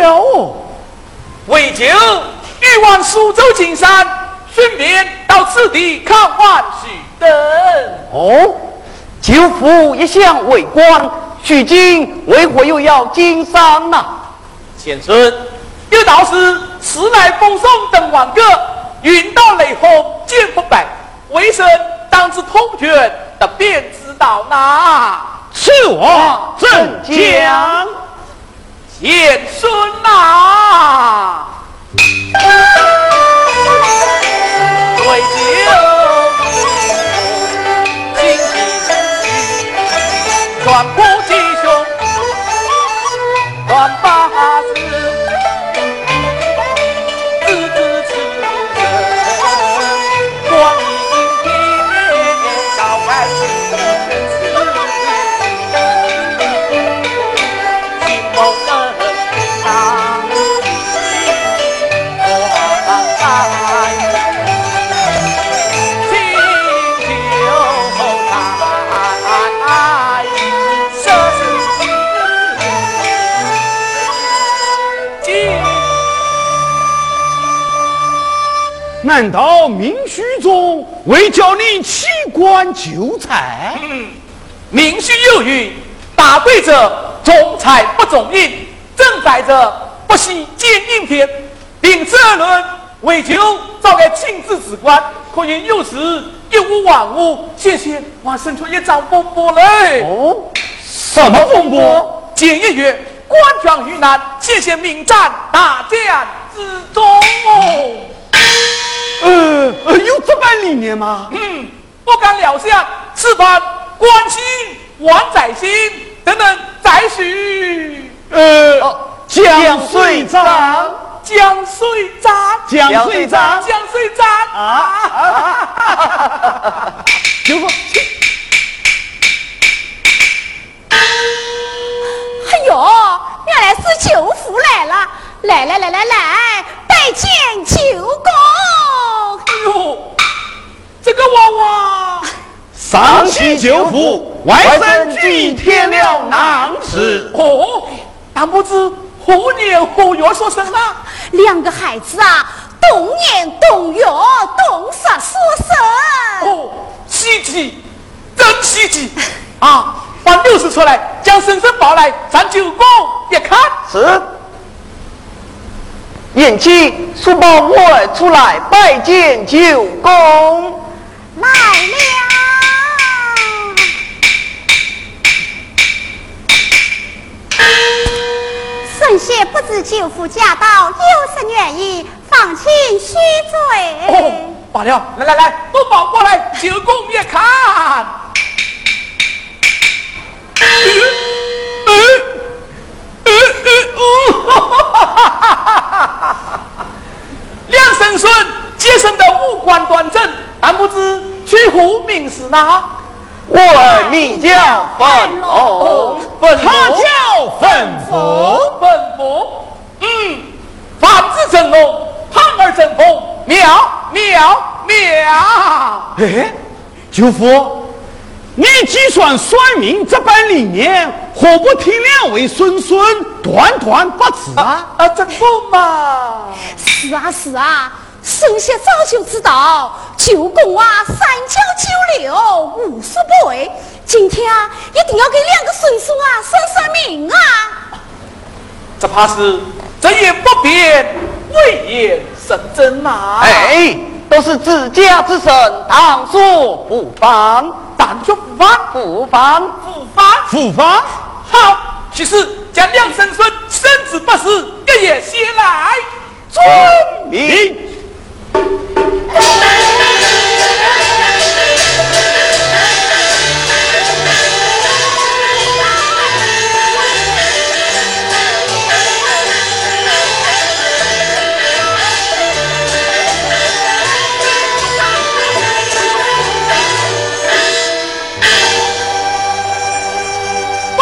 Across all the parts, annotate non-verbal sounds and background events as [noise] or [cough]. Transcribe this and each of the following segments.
见教哦。为求欲往苏州金山，顺便到此地看望许登。哦，舅父一向为官，许今为何又要经商呢？先生，有道是时来风送登王阁，云到雷轰见不败。为臣当知通权，得便知道呐。此话怎讲？贤孙呐，对酒难道明虚宗为叫你弃官求财？名须有云，大贵者重财不重印，正载者不惜奸淫天。秉此而论，为求召来亲自之官，可以有时一无万物，谢谢还生出一场风波来。哦，什么风波？简一曰：官状于难，谢谢民战大战之中哦。呃呃，有这般理念吗？嗯，不敢料想，此番关心王载心，等等再续。呃，江水涨，江水涨，江水涨江水涨啊！舅父，请哎呦，原来是舅父来了！来来来来来，拜见舅公。哎呦，这个娃娃，上期舅父，外甥举添了囊事。哦，但不知何年何月所生啊？两个孩子啊，同年同月同日所生。哦，稀奇，真稀奇啊！把六十出来，将婶婶抱来，咱舅公一看。是。延期书包我出来拜见九公。来了。孙谢不知舅父驾到，有甚愿意，放请须罪。哦，罢了，来来来，都抱过来，舅公也看嗯嗯哦，哈哈哈哈哈哈！两生孙皆生得五官端正，但不知取户名是哪？我儿名叫粉龙，粉他。叫粉福，本福，嗯，凡子成龙，胖儿成凤，妙妙妙。哎，舅父，你计算算命这般理念，何不替两位孙孙断断八字啊？啊，真不嘛？是啊是啊，孙谢早就知道，舅公啊三教九流无所不为，今天啊一定要给两个孙孙啊算算命啊！这怕是这也不便，未言神真呐。，哎，都是自家之神，当说不妨，但却不妨不妨。不妨，不妨，好，其实将两生孙生子不死，一夜写来。遵命。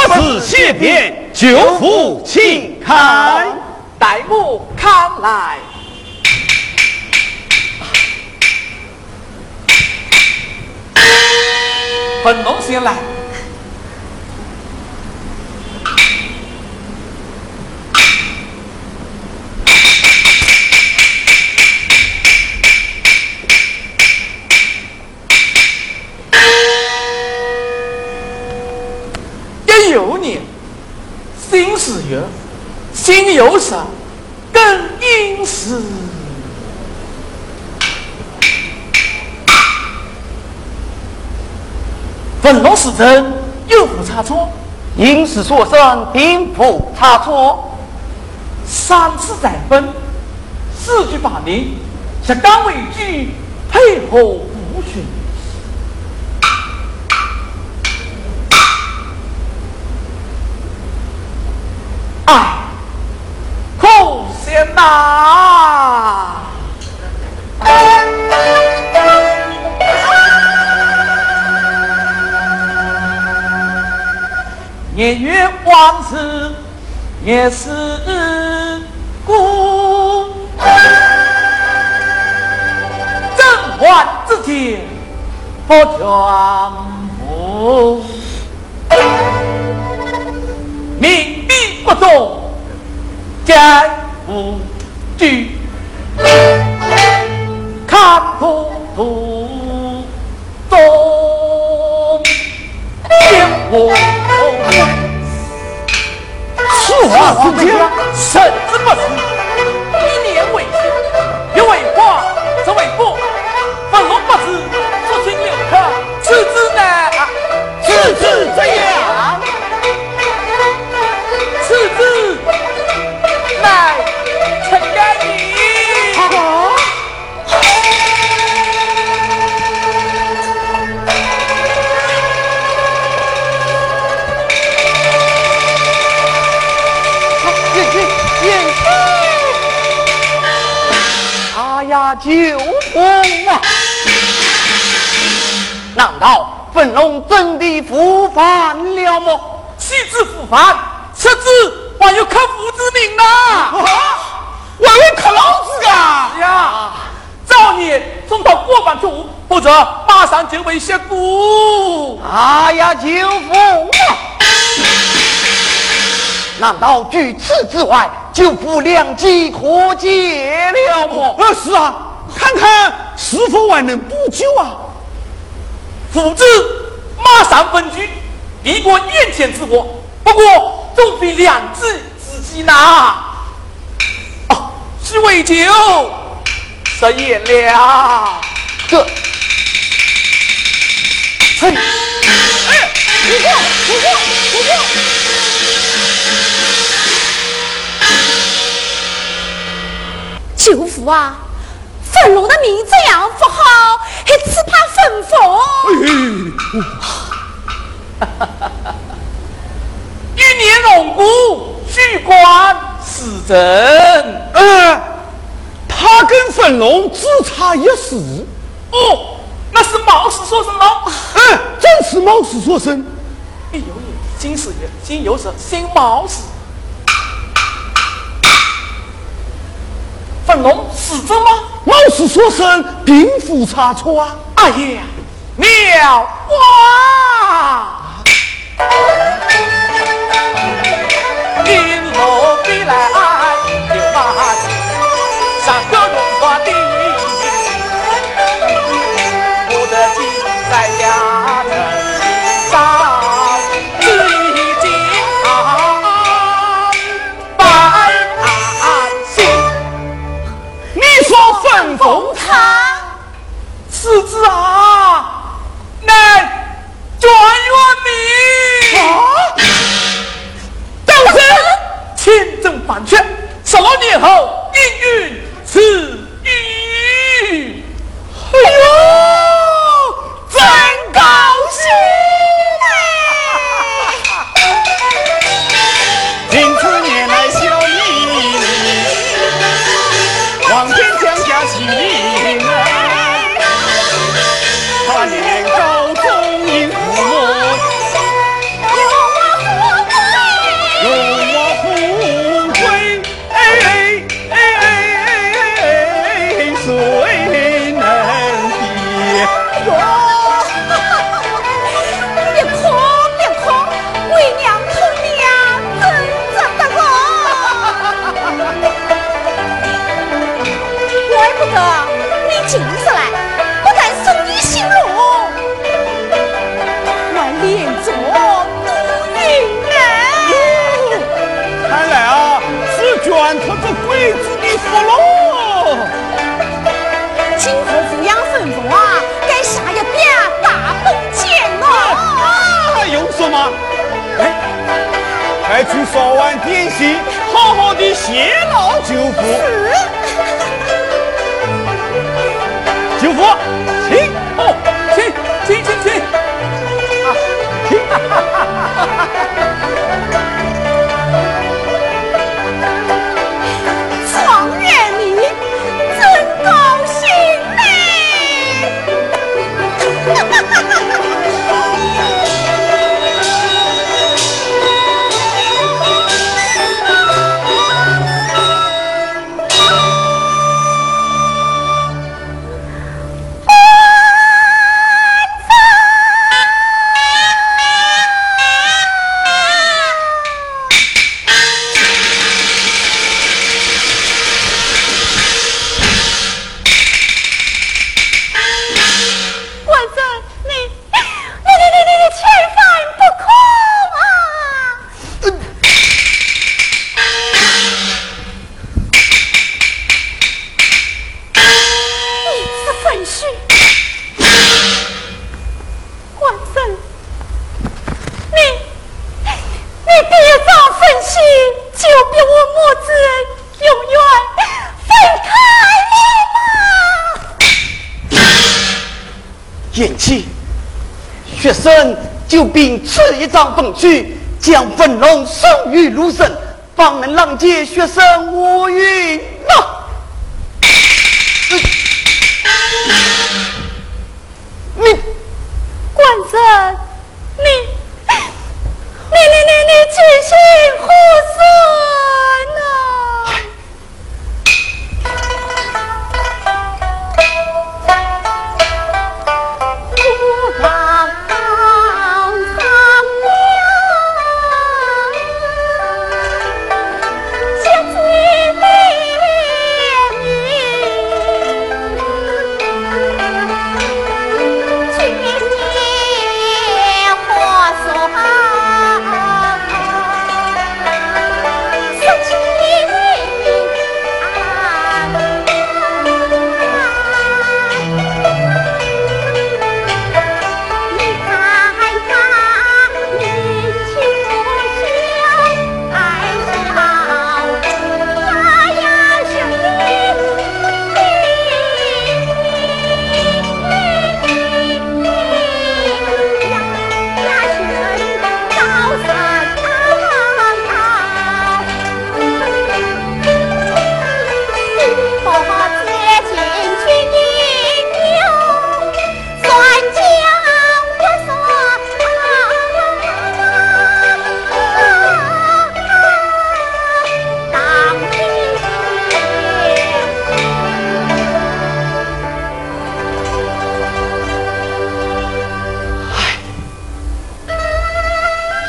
不辞谢遍，舅父请开。待我看来。本龙先来，一有年，辛巳月，辛酉时，庚寅时。本龙时辰有无差错？因时所生，并无差错。三次再分，四句八名，是纲为句，配合不循。哎，可惜呐！年月往事也是故，甄嬛之天不全部，命必不忠，将无惧，看途途中天我。此话是讲，神之不死，一年为先，一为花，则为果。本龙不知，父亲有可，此之乃此之这样，难道粉龙真的复犯了么？妻子复犯，此子还有克父之名呐！我有克老子啊！呀，早年送到过半处，否则马上就被削骨。哎呀，舅父啊！难道除此之外，舅父良机可解了么？呃，是啊，看看是否还能补救啊？父子马上分居，避过眼前之祸。不过总比两字之计难。哦，是为酒食言了。这，嘿，哎，不过，不过，不过，舅父啊，粉龙的命这样不好，还只怕分封。一年龙骨，虚官死人。呃，他跟粉龙只差一死。哦，那是冒死说什么？嗯，正是冒死所生。哎呦，今时今有是新毛氏。粉龙是真吗？老实说声并无差错啊！哎呀，妙哇！一路飞来有转元明。啊？当真？千真万确，十六年后应运此烧完点心，好好的谢老舅父。舅父，请。哦，请请请请，状并赐一丈风去将丰龙送与汝身方能浪迹雪山我云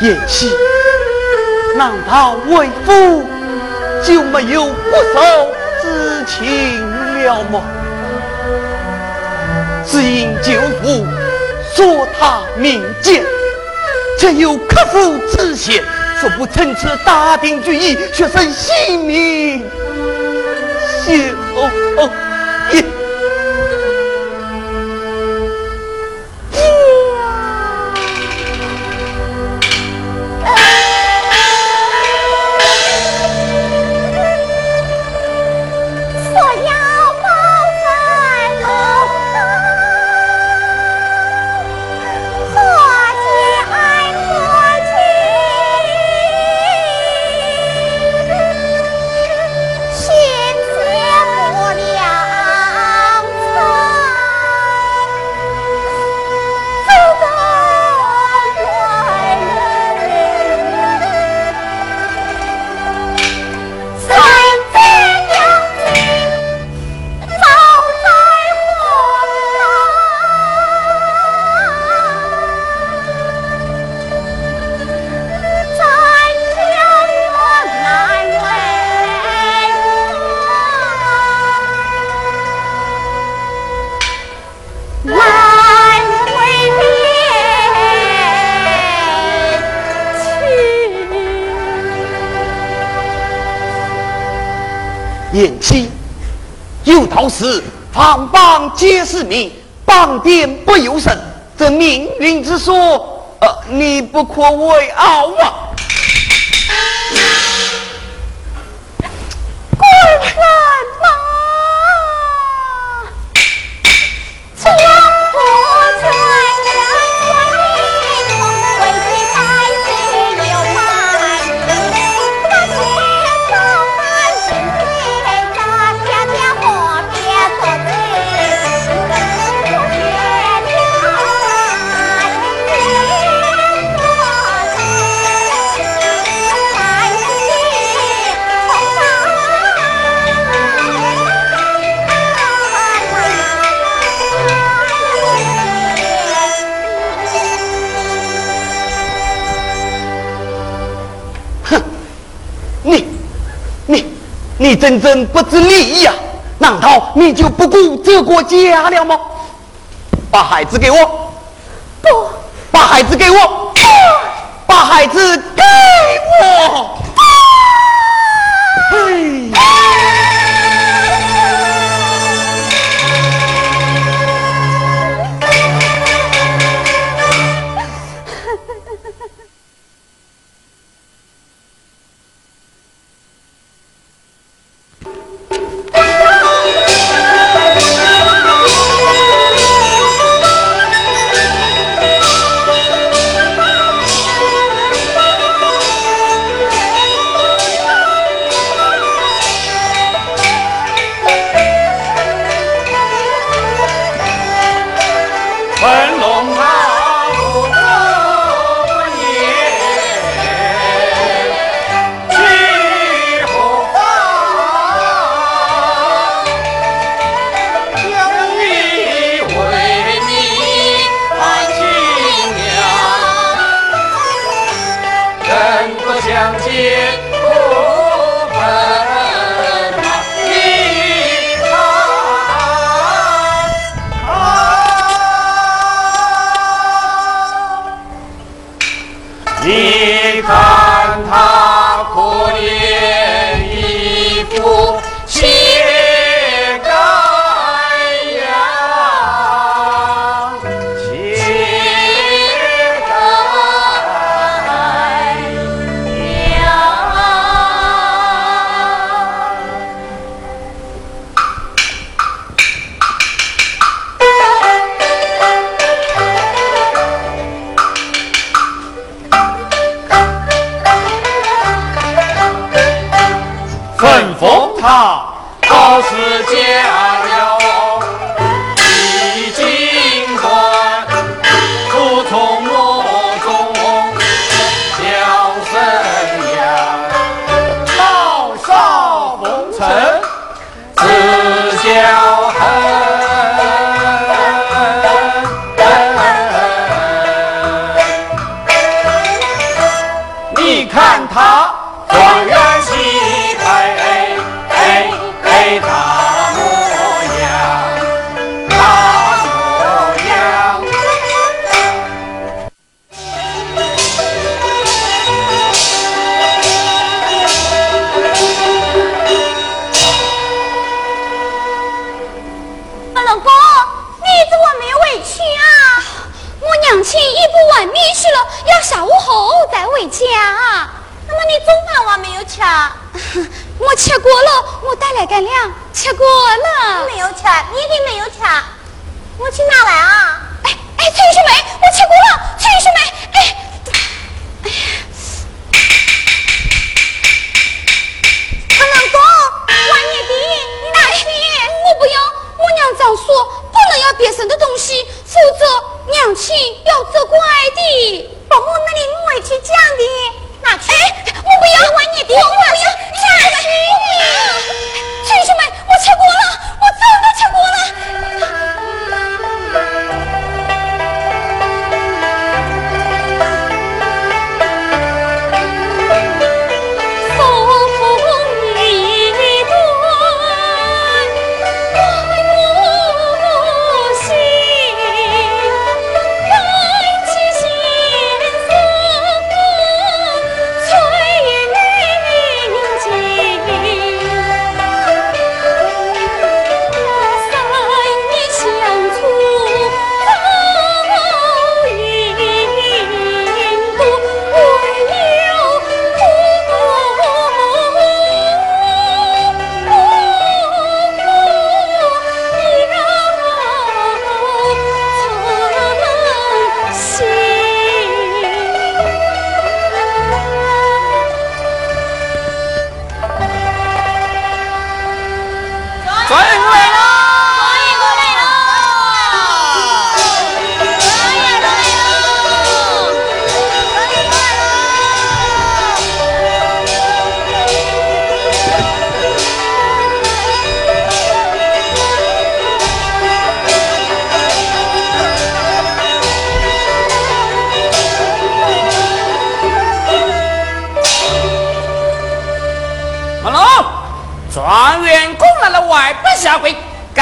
言妻，难道为夫就没有不受之情了吗？只因舅父说他明鉴，却有克夫之嫌，说不趁此大定主意，学生性命。谢天不由神，这命运之说，呃，你不可为啊！真正不知礼呀？难道你就不顾这个家了吗？把孩子给我！不，把孩子给我！把孩子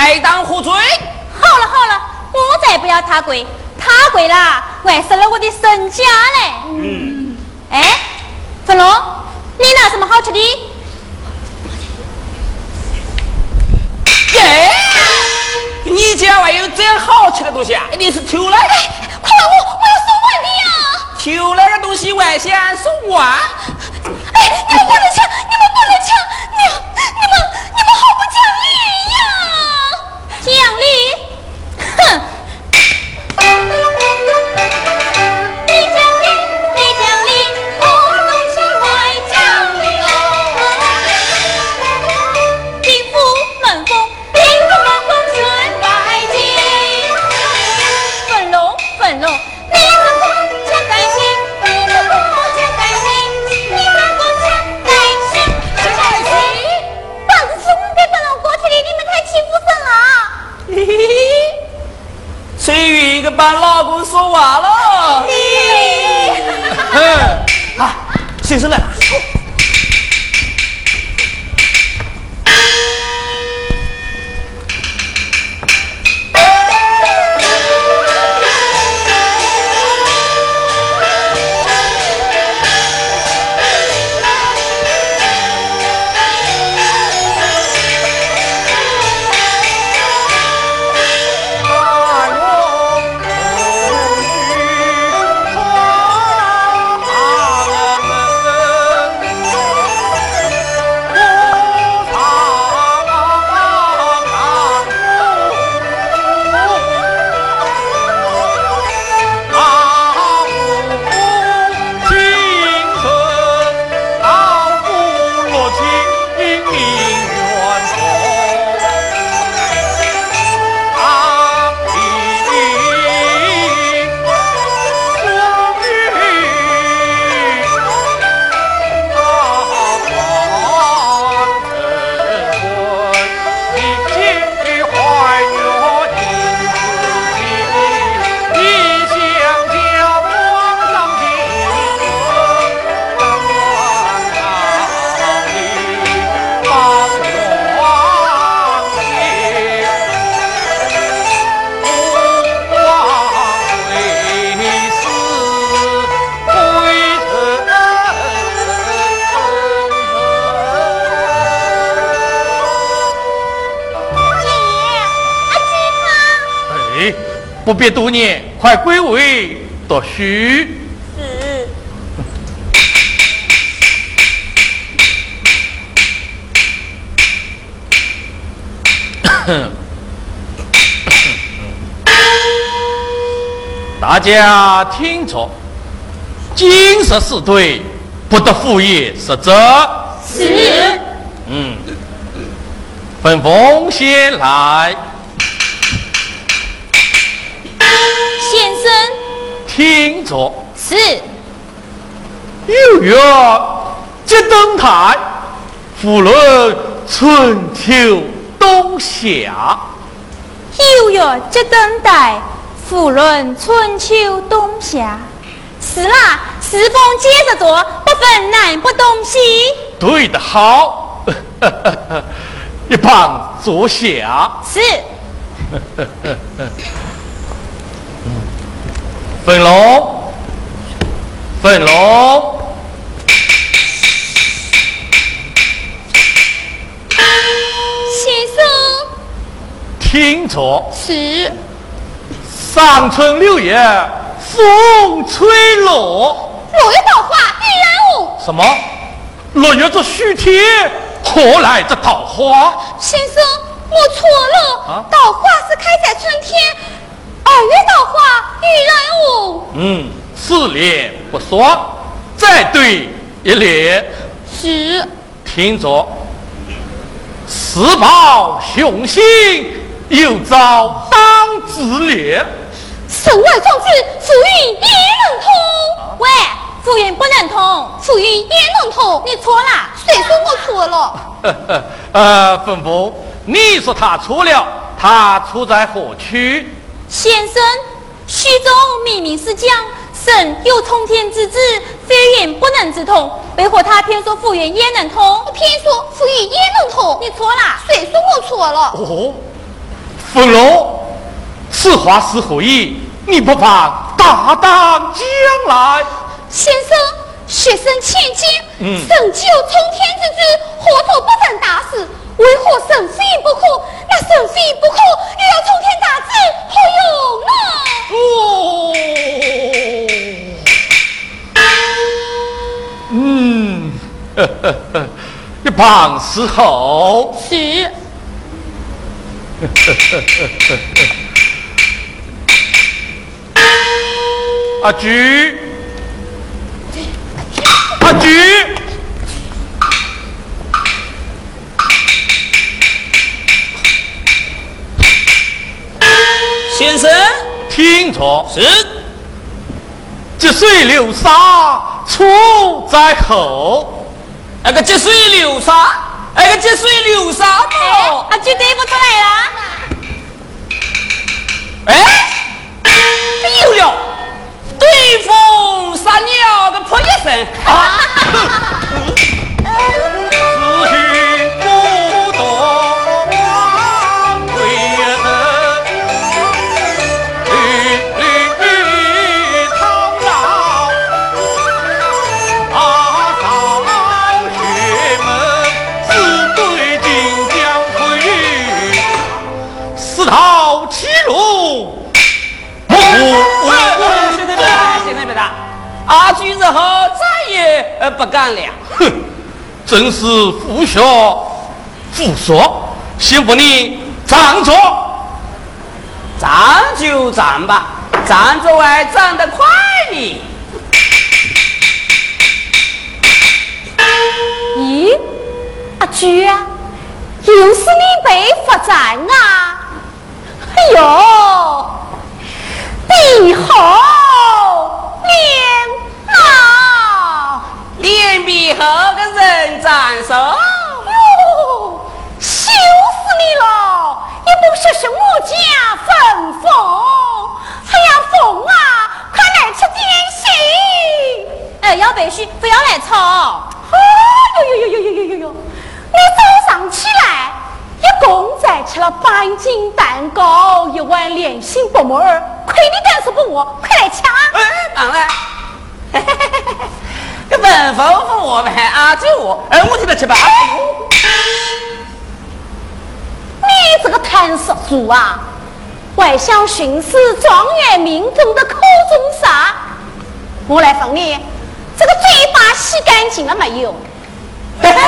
该当何罪？好了好了，我再不要他跪，他跪了，还死了我的身家嘞。嗯。哎，子龙，你拿什么好吃的？给、哎，你家还有这好吃的东西啊？你是偷来的？快、哎、我，我要送完你啊！偷来的东西还想送我？哎，你不能吃！是了。不必多念，快归位读书。是。[coughs] 大家听着，金石是对，不得敷衍实则。是。嗯，本峰先来。先生。听着。是。有约接登台，赋论春秋冬夏。有约接登台。夫论春秋冬夏，是啦，四风接着做，不分南北东西。对的好，[laughs] 一旁坐下。是。[laughs] 粉龙，粉龙，先生，听着。是。三春六月风吹落，六月桃花依然无。什么？六月这虚天，何来这桃花？先生，我错了。啊，桃花是开在春天，二月桃花依然无。嗯，四联不说，再对一联。是。听着，四报雄心，又遭当自烈。身外壮志，浮云也能通。喂，浮云不能通，浮云也能通。你错了，谁说我错了？[laughs] 呃，凤凤，你说他错了，他错在何处？先生，序中明明是讲神有通天之志，非云不能之通，为何他偏说浮云也能通？偏说浮云也能通？你错啦，谁说我错了？哦，凤龙。此话是何意？你不怕大胆将来。先生，学生千金，神既有冲天之志，何愁不成大事？为何神非不可？那神非不可，又要冲天大志，何用呢？哦，嗯，[laughs] 一旁侍候。是。阿菊，阿菊，先生，听着，是，积水流沙出在后，那个积水流沙，那个积水流沙哦，啊，就对不出来了，哎，有了。对风杀鸟的破一声 [laughs] 啊！[laughs] [laughs] 不敢了。哼，真是胡说胡说！先不你站着，站就站吧，站着还站得快呢。咦，阿菊啊，又是你被罚站啊？哎呦，你好，脸。脸皮厚的人长寿，哟，羞死你了，也不学是我家凤凤，还要凤啊，快来吃点心，哎，要白须不要来吵，哦哟哟哟哟哟哟哟，我早上起来一共才吃了半斤蛋糕，一碗莲心薄木耳，亏你敢说不饿，快来吃啊，嗯，上来。嘿嘿嘿嘿嘿。这文风和我们阿九，哎，我替他吃吧。你这个贪食族啊！还想巡视状元民众的口中啥？我来问你，这个嘴巴洗干净了没有？嘿嘿，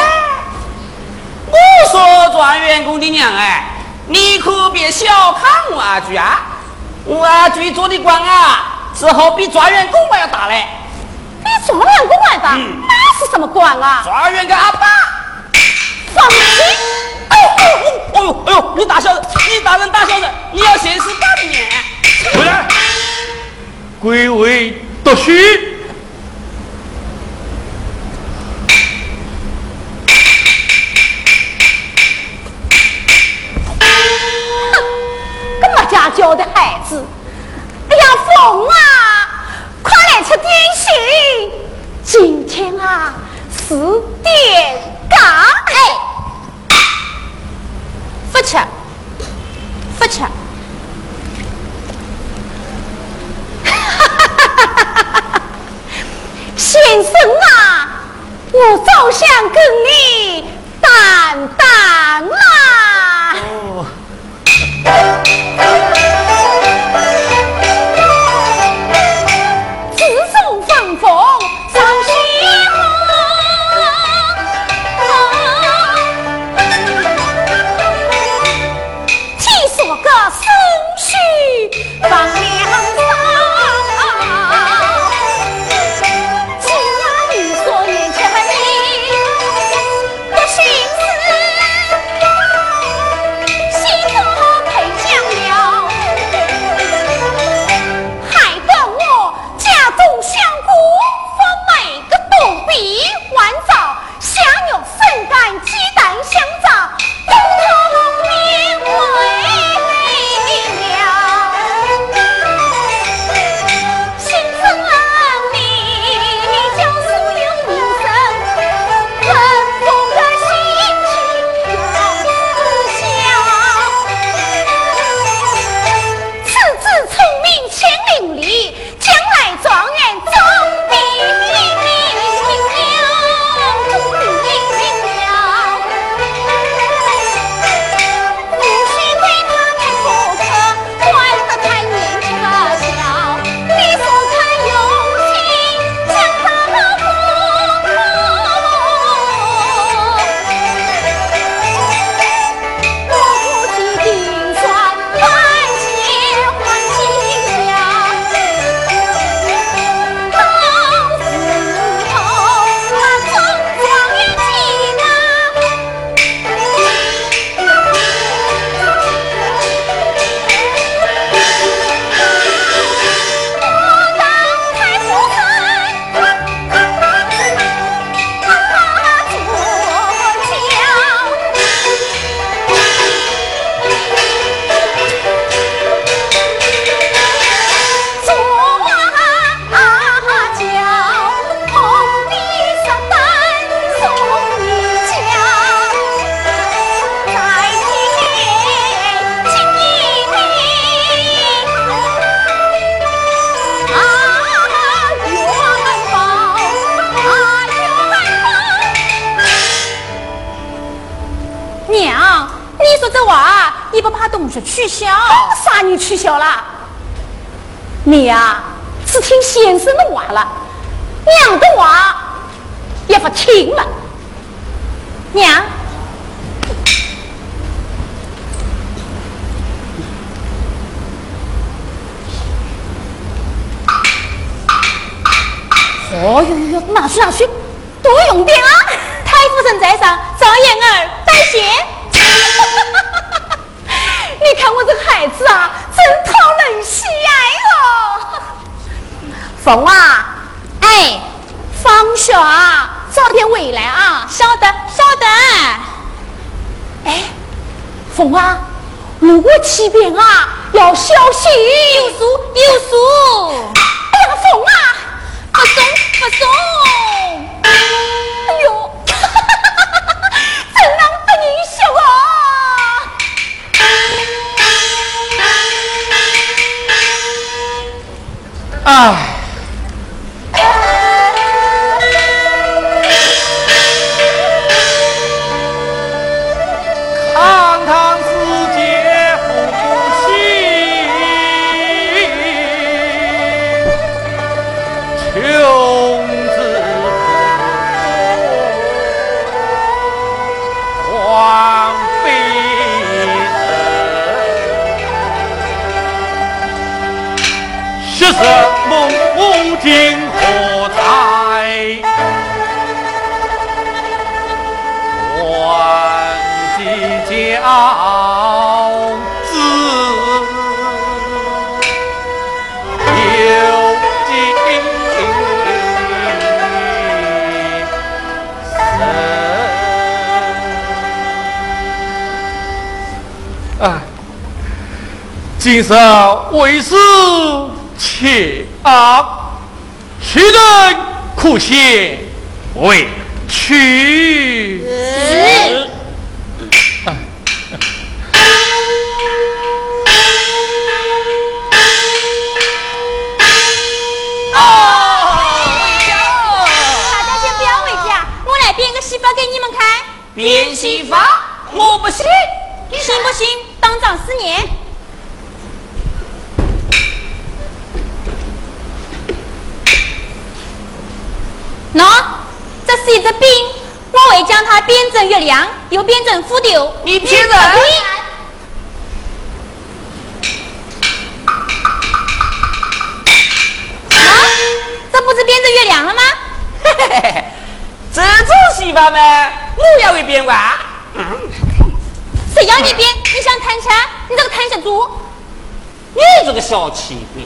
我说状元公的娘哎，你可别小看我阿菊啊！我阿菊做的官啊，是好比状元公还要大嘞。比状元公还大？那是什么官啊？状元的阿爸。放屁。哎呦，哎呦，哎呦，你大小人，你大人大小人，你要先是干面。回来，归位读书。哼，个没家教的孩子。哎呀，疯啊，吃点心。今天啊，是点干。哎，不吃，不吃。先生啊，我早想跟你谈谈啦。取消？啥你取消了？你呀、只听先生的话了，娘的话也不听了。娘，哦哟哟，拿去拿去，多用点啊！太夫人在上，赵燕儿拜见。你看我这孩子啊，真讨人喜爱哦。凤啊，哎，放学啊，早点回来啊。晓得晓得。哎，凤啊，如果起便啊，要小心。有数有数，哎呀，凤啊！不送不送。唉，为师且啊，岂能苦心为屈？喏，这是一只冰，我会将它变成月亮，又变成蝴蝶。你骗人！啊，这不是变成月亮了吗？嘿嘿嘿嘿，这种戏法嘛，我也会变哇。谁要你变？你想贪钱？你这个贪钱猪！你这个小气鬼！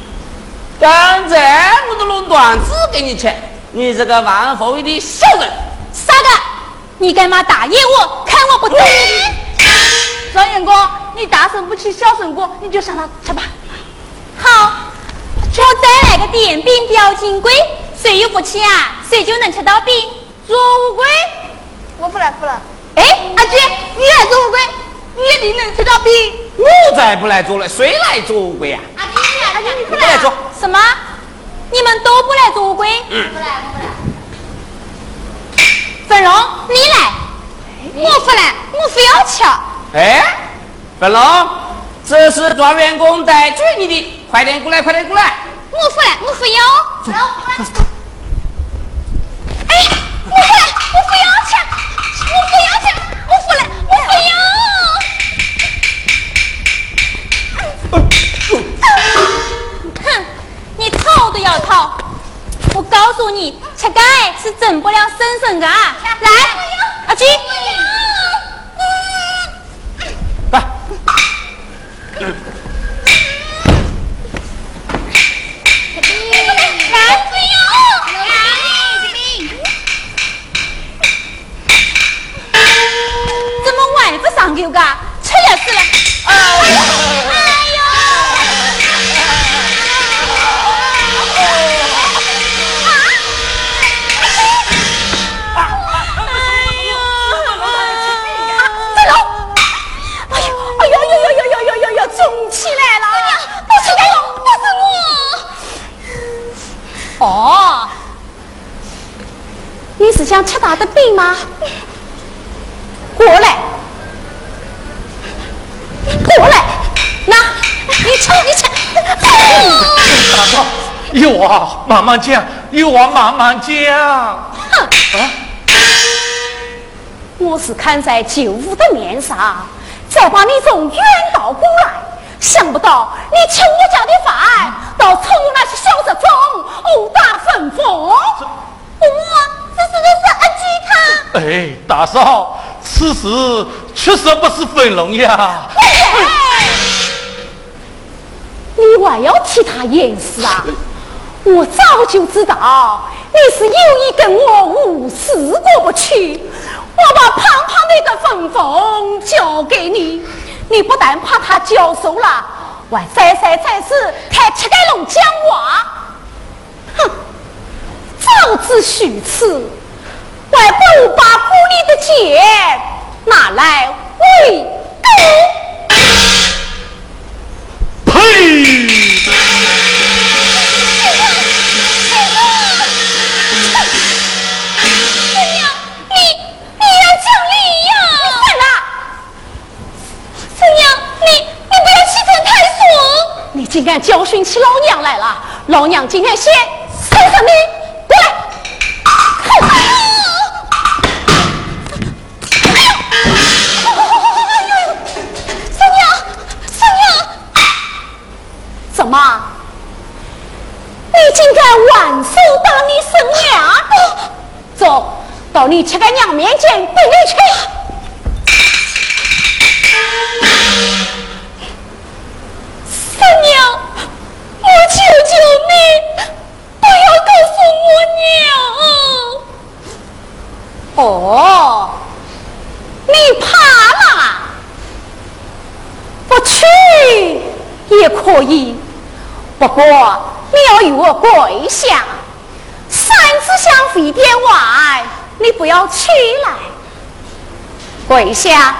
刚才我都弄段子给你吃，你这个忘恩负义的小人！傻个！你干嘛打压我？看我不打你！张员公，你大声不起，小声过，你就上他吃吧。好，我再来个点饼表金龟，谁有福气啊，谁就能吃到饼。做乌龟，我不来不来。哎，阿娟，你来做乌龟，你一定能吃到饼。我再不来做了，谁来做乌龟啊？阿娟，阿姐，你来做。什么？你们都不来做乌龟？嗯。粉龙，你来。我不来，我非要吃。哎，粉龙，这是庄员工带追你的，快点过来，快点过来！我不来，我不要。哎，我不来，我不要吃，我不要吃，我不来，我不要。哼，你逃都要逃！我告诉你，吃钙是整不了生生的啊！来，阿金，来，来，不要！怎么丸子上钩？嘎？吃了死了！哎肿起来了！不是我，不是我。哦，你是想吃他的饼吗？过来，过来，那，你吃，你吃。大嫂，有话慢慢讲，有话慢慢讲。哼！我是看在舅父的面上，才把你从远道过来。想不到你吃我家的饭，倒凑那些小杂种，殴打分封。我，这是这是阿吉他。哎，大嫂，此事确实不是粉龙呀。你还要替他掩饰啊？我早就知道你是有意跟我无事过不去。我把胖胖的一个分封交给你，你不但怕他教授了，还三三再四开七盖龙讲话。哼，早知许此，还不如把姑里的钱拿来喂狗。呸！竟敢教训起老娘来了！老娘今天先收拾你！下，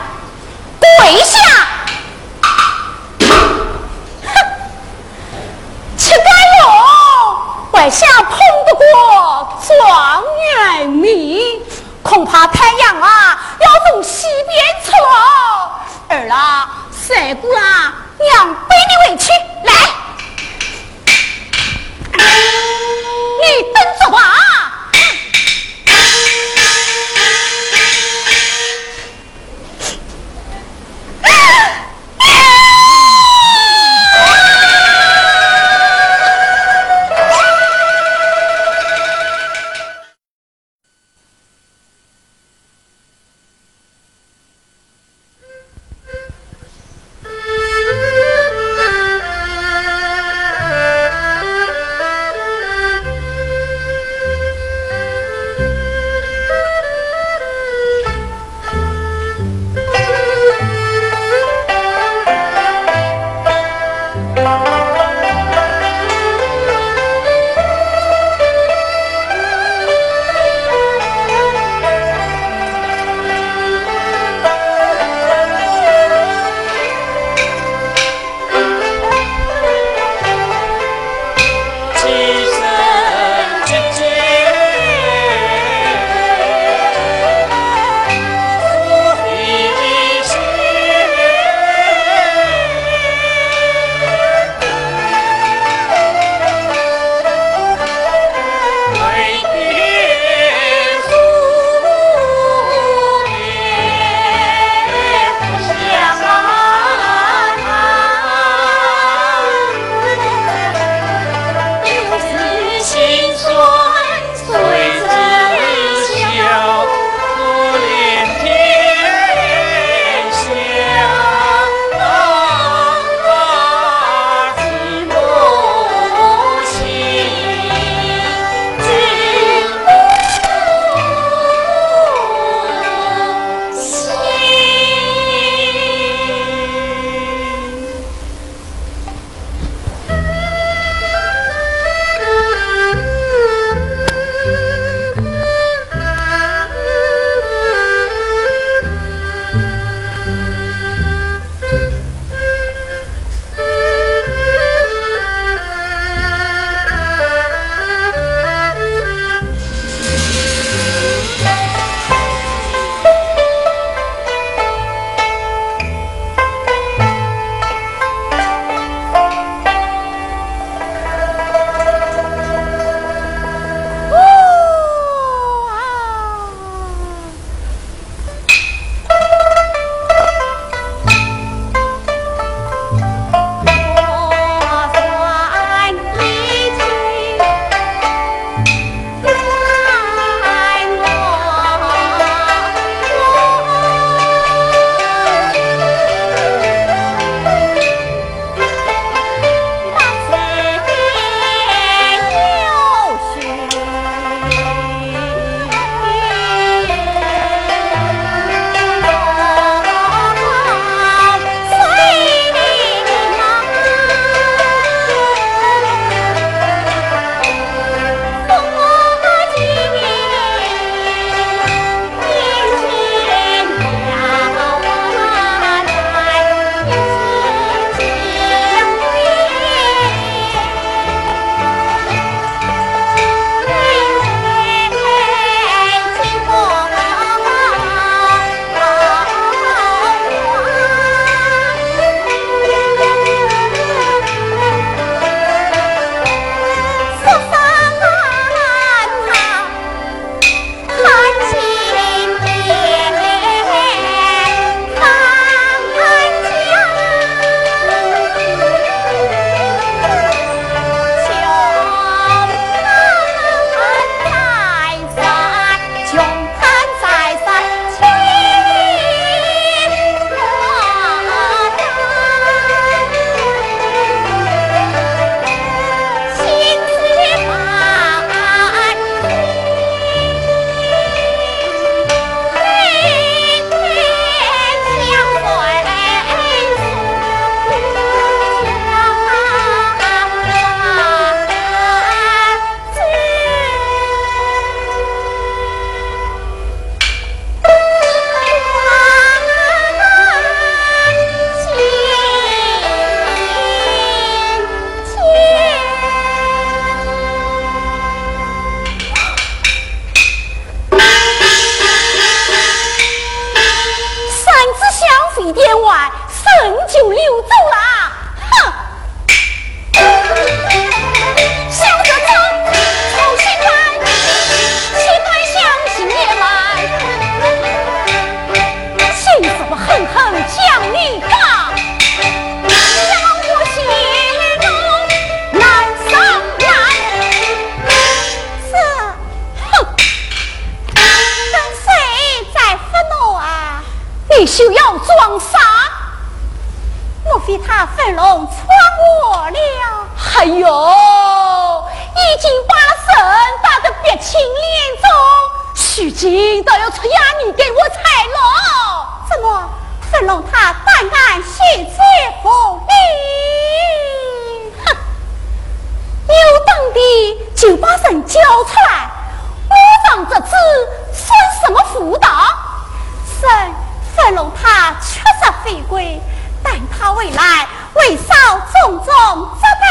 种种，只得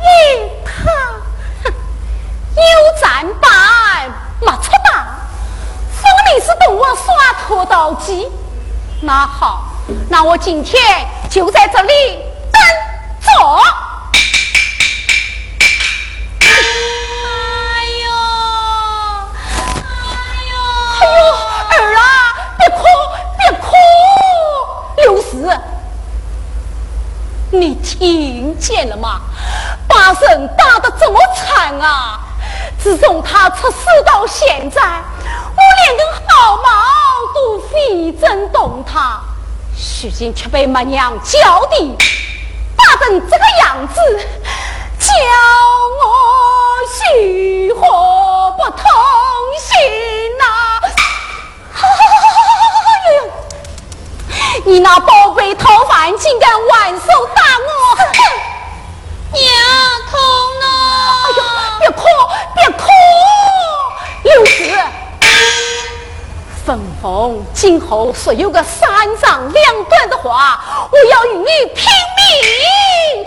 与他，哼，有战败没出打，分明是同我耍拖刀机。那好，那我今天就在这里等着。你听见了吗？把人打得这么惨啊！自从他出事到现在，我连根毫毛都非震动他，如今却被妈娘教的打成这个样子，叫我虚何不痛你那宝贝逃犯竟敢玩手打我！娘痛啊！哎呦，别哭，别哭！六子，凤凤今后说有个三长两短的话，我要与你拼命！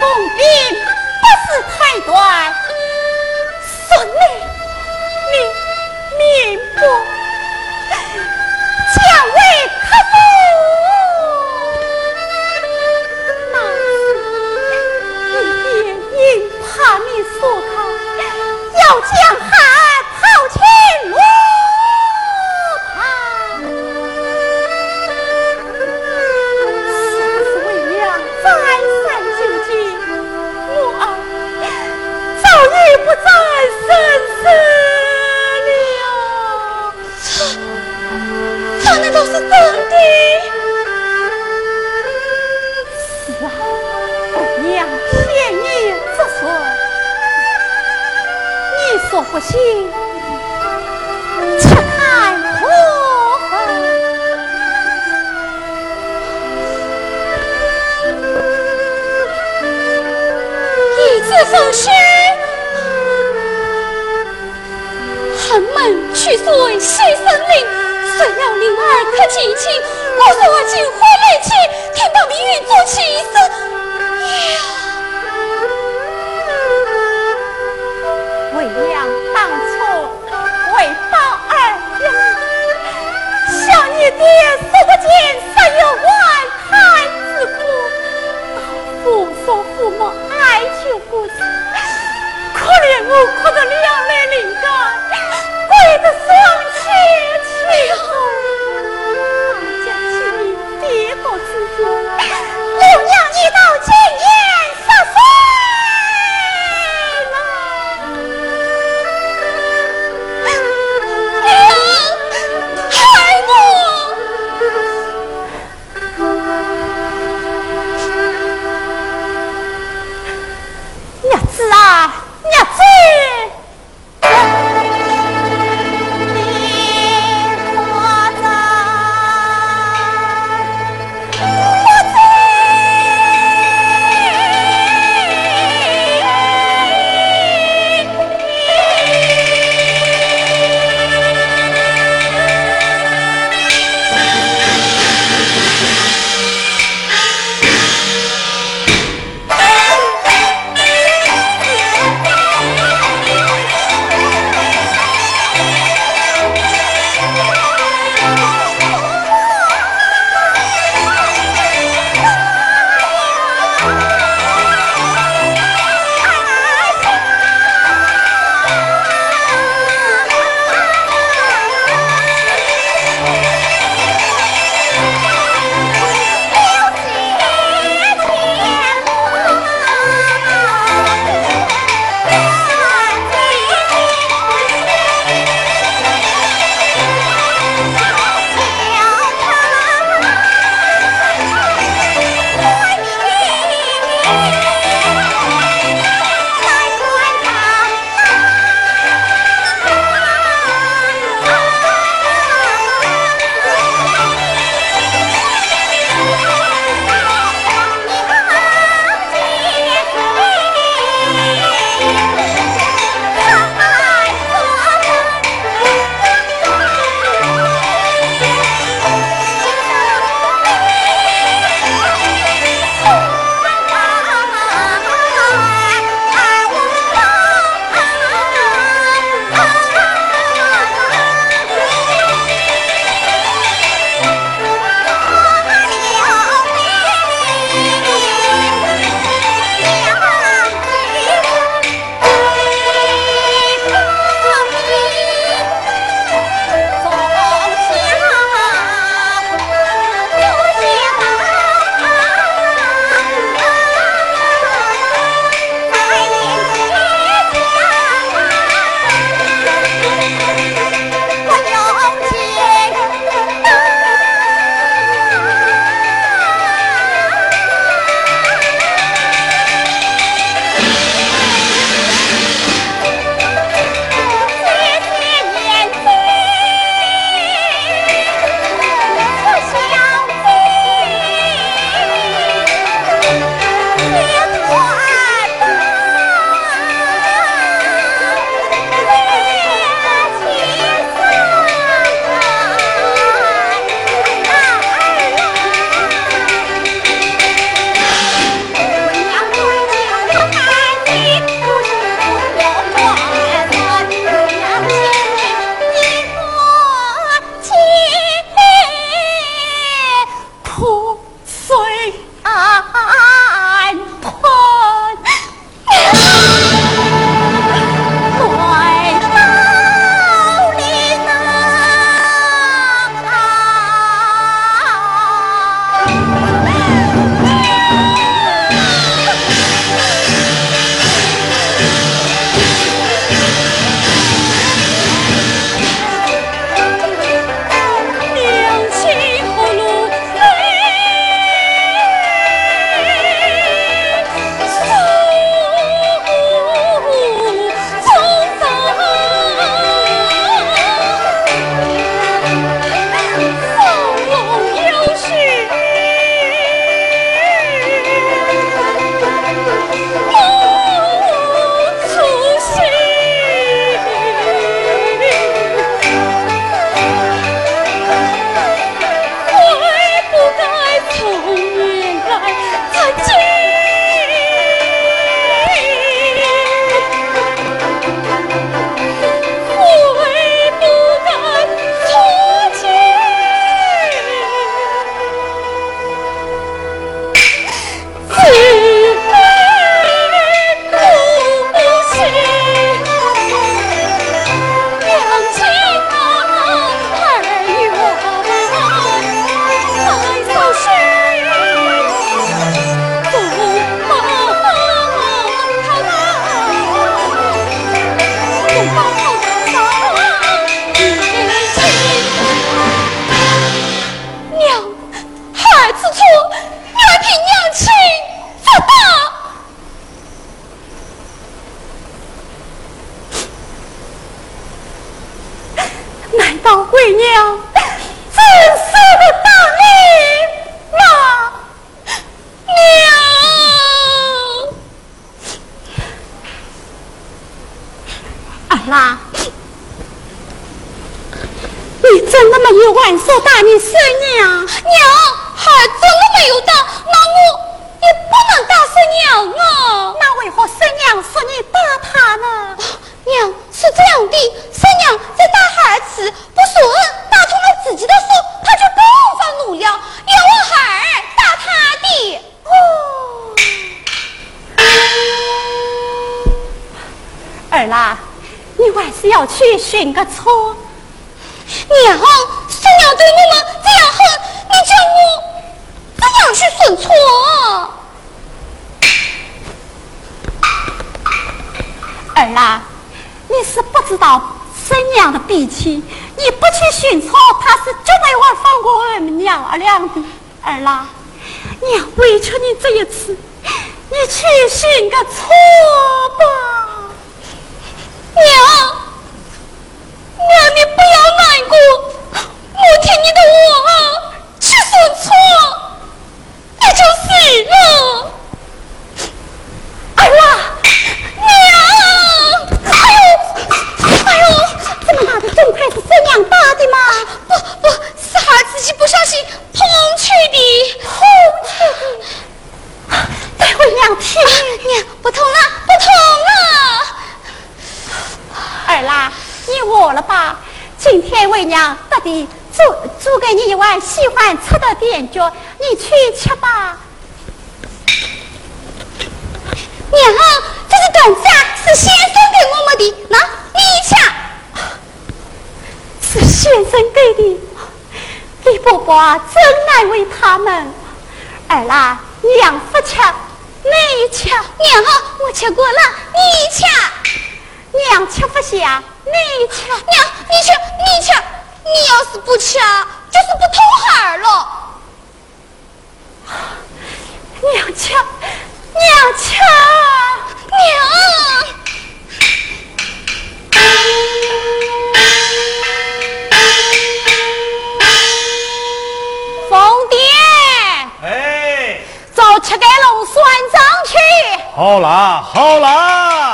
红兵不是太短顺女你明白你真的没有晚寿大你生娘？娘，孩儿真的没有打，那我也不能打死娘啊。那为何生娘说你打他呢？娘是这样的，三娘在打孩儿时不顺，打痛了自己的手，他就更发怒了，要我孩儿打他的。哦，儿啦，你还是要去寻个错。娘，三娘对我们这样狠，你叫我怎样去顺错？儿啦。你是不知道生娘的脾气，你不去寻错，他是绝对会放过我们娘儿俩的。儿啦，娘委屈你这一次，你去寻个错吧。娘，娘你不要难过，我听你的话，去寻错，也就死了。儿啦，娘。哎呦，这么大的钟馗是生娘打的吗？不不，是孩儿自己不小心碰去的。碰去的？待为娘听。娘，不痛了，不痛了。儿啦，你饿了吧？今天为娘特地煮煮给你一碗喜欢吃的点脚，你去吃吧。娘，这是短子啊，是先生给我们的，那你吃。是先生给的，李伯伯真难为他们。儿啦，娘不吃，你吃。娘，我吃过了，你吃。娘吃不下，你吃。娘，你吃，你吃。你要是不吃，就是不疼孩儿了。娘吃。娘亲，娘，凤蝶，哎，走去给龙算账去。好啦，好啦，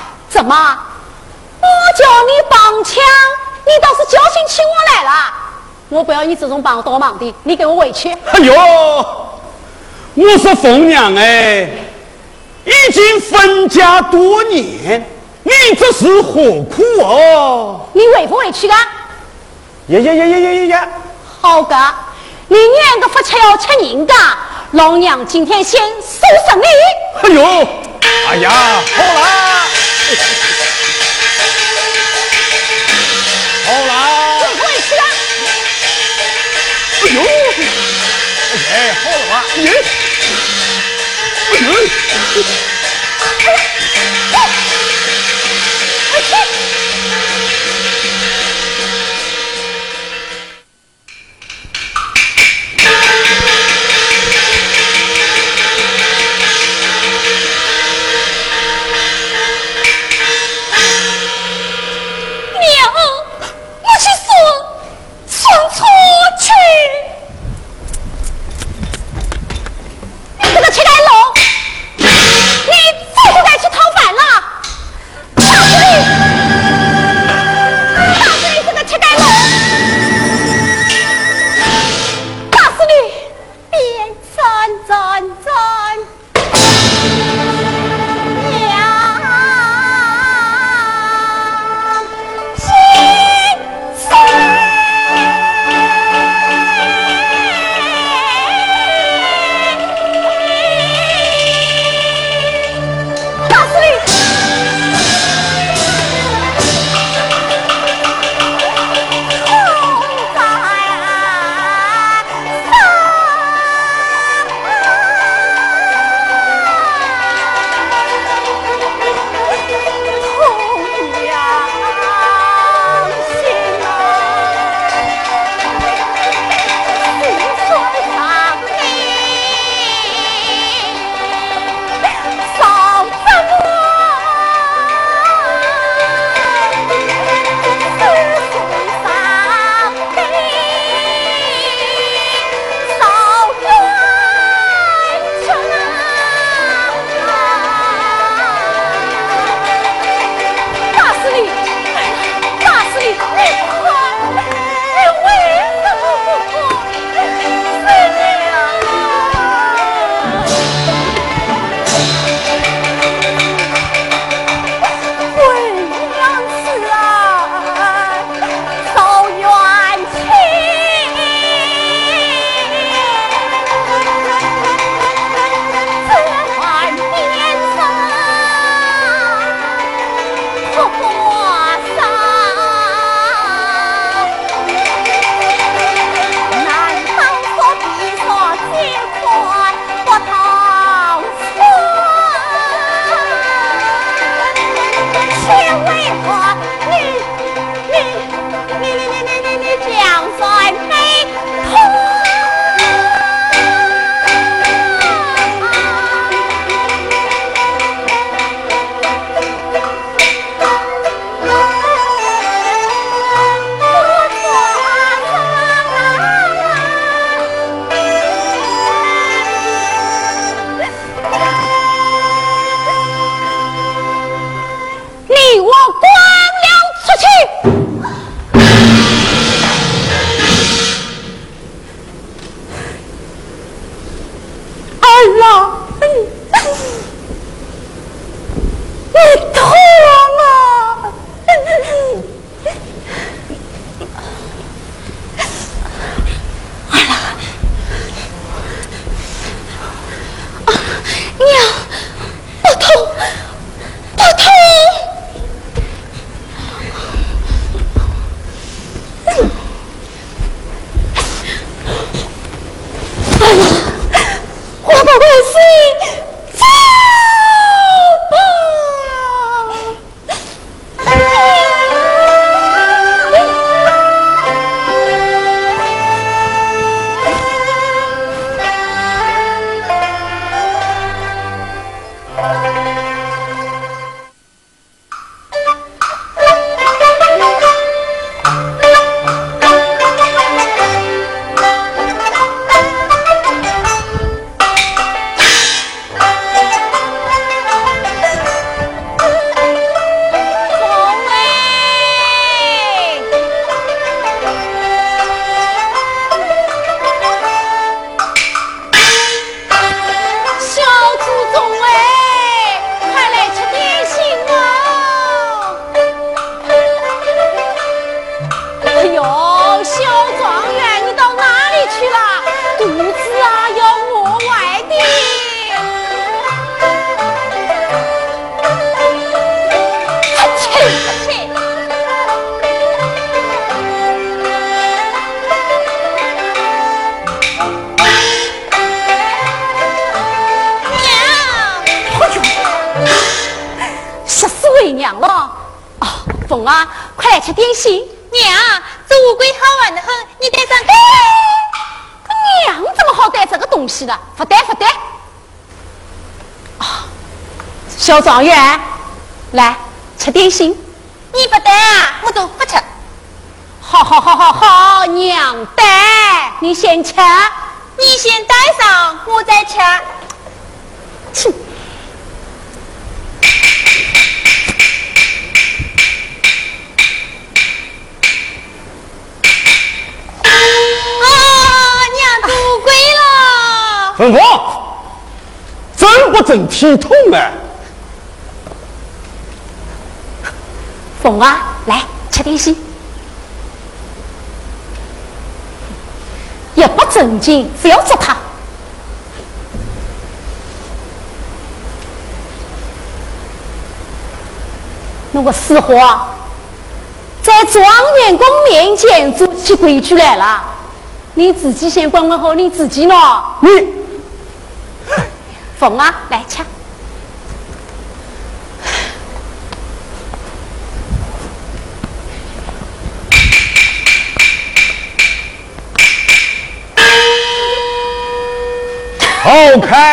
怎么？我叫你帮腔，你倒是叫醒起我来了。我不要你这种帮倒忙的，你给我回去。哎呦，我说凤娘哎，已经分家多年，你这是何苦哦？你回不回去啊？呀呀呀呀呀呀呀！好个，你两个夫妻要吃人家，老娘今天先收拾你。哎呦，哎呀，好啦，好啦，回不回去啊？哎呦，哎，好了吧？哎，哎小状元，来吃点心。你不带啊，我都不吃。好好好好好，娘带，你先吃。你先带上，我再吃。哼，啊，娘做乌龟了。吩咐，真不真体痛哎？凤啊，来吃点心。也不正经，不要捉他。那个死货，在状元公面前做起规矩来了。你自己先管管好你自己呢。你凤啊，来吃。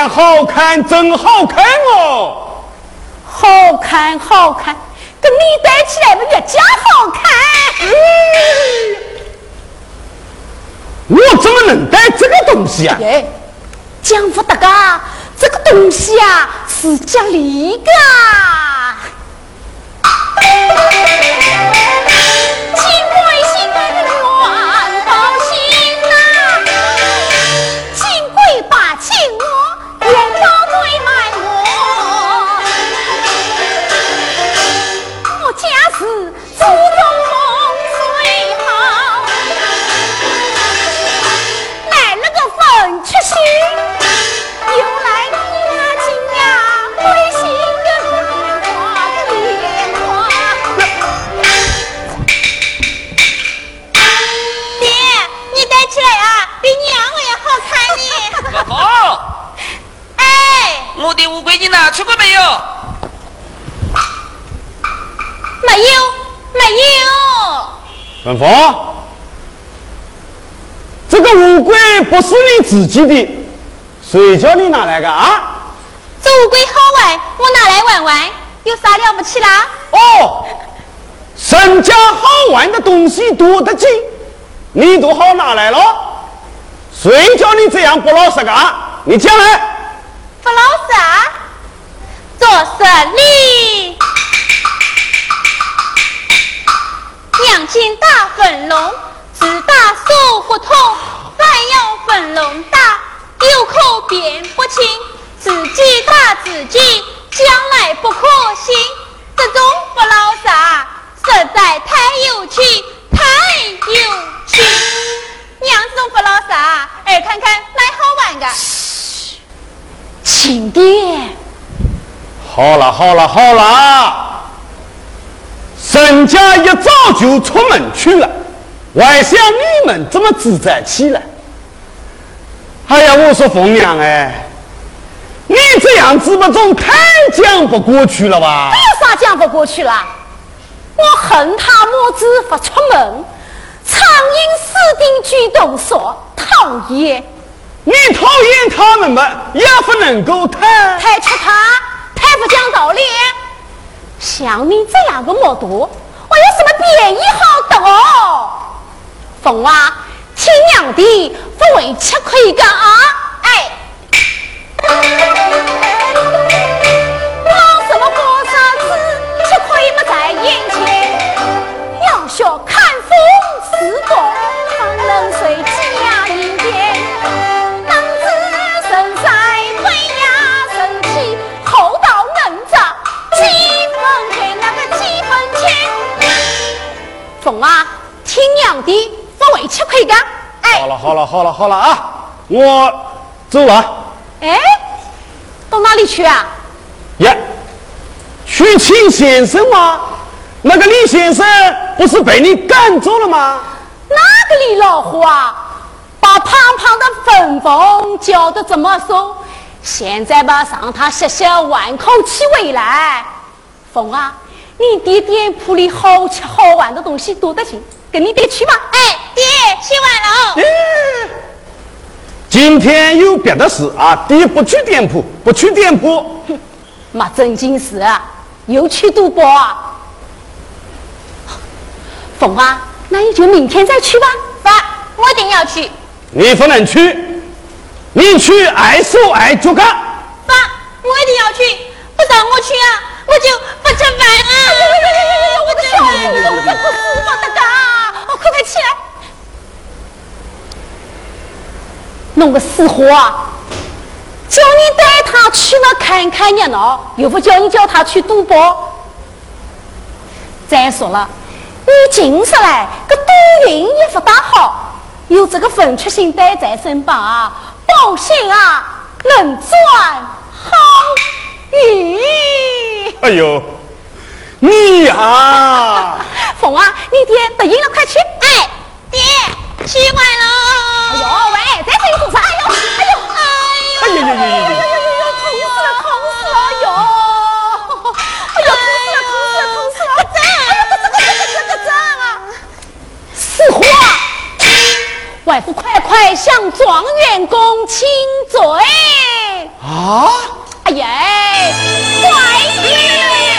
好看，真好看哦！好看，好看，跟你戴起来不越加好看？我怎么能戴这个东西啊？耶，讲不得噶，这个东西啊是讲理的。没有。吩咐，这个乌龟不是你自己的，谁叫你拿来的啊？这乌龟好玩，我拿来玩玩，有啥了不起啦？哦，人家好玩的东西多得紧，你都好拿来了，谁叫你这样不老实干？你讲来。好了人家一早就出门去了，还想你们怎么自在起来？哎呀，我说凤娘哎，你这样子不总太讲不过去了吧？有啥讲不过去了？我恨他母子不出门，苍蝇私定居动说，讨厌。你讨厌他们嘛，也不能够太太吃他。像你这样的魔多，我有什么便宜好得哦？凤娃，亲娘的不为吃亏的啊！不为吃亏干。哎好，了好了好了好了啊，我走了。哎，到哪里去啊？呀，去请先生吗？那个李先生不是被你赶走了吗？哪个李老虎啊？把胖胖的粉凤教得这么松，现在吧让他歇歇换口气回来。凤啊，你爹店铺里好吃好玩的东西多得很，跟你爹去吧。哎，爹，洗碗喽。今天有别的事啊，爹不去店铺，不去店铺。没正经事啊，又去赌博啊？凤啊，那你就明天再去吧。爸，我一定要去。你不能去，你去挨手挨脚干。爸，我一定要去，不让我去啊，我就不吃饭了！我的小儿子，我不死不得嘎！我，快快起来！弄个死活啊！叫你带他去那看看热闹，又不叫你叫他去赌博。再说了，你近视来，个赌运也不大好，有这个分出星带在身旁啊，保险啊能赚好运。哎呦，你呀、[laughs] 凤啊，你爹得赢了，快去！哎，爹，去晚喽。哎呦喂，在这里做啥？哎呦，哎呦，哎呦，哎呦，哎呦，哎呦！痛死了，痛死了！哟，哎呦，痛死了，痛死了，痛死了！不正哎呦，这这这这这这啊！死货！外父快快向状元公请罪！啊，哎呀，快点！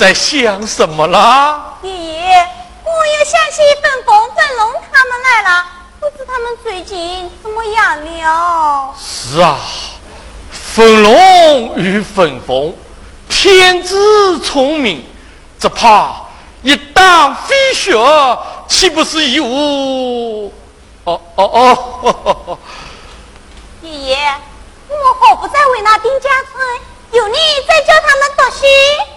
在想什么啦？爷爷，我又想起粉凤、粉龙他们来了，不知他们最近怎么样了？是啊，粉龙与粉凤，天资聪明，只怕一旦飞雪，岂不是一无？哦哦哦！爷爷，我何不再为那丁家村？有你再教他们读书。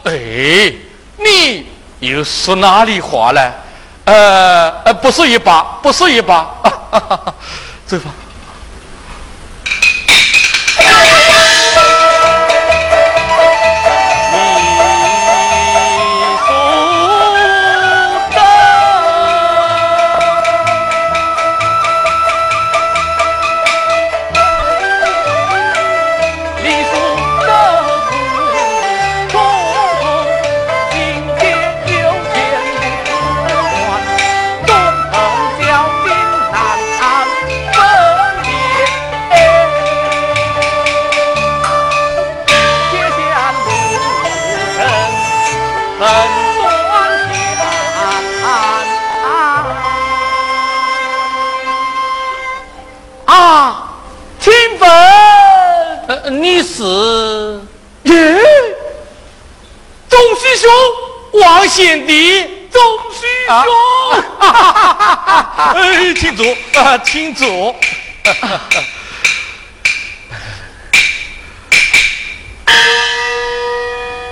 哎，你又说哪里话了？呃呃，不是一把，不是一把。走吧。师兄，王贤弟，钟师兄，哎，请坐啊，请坐。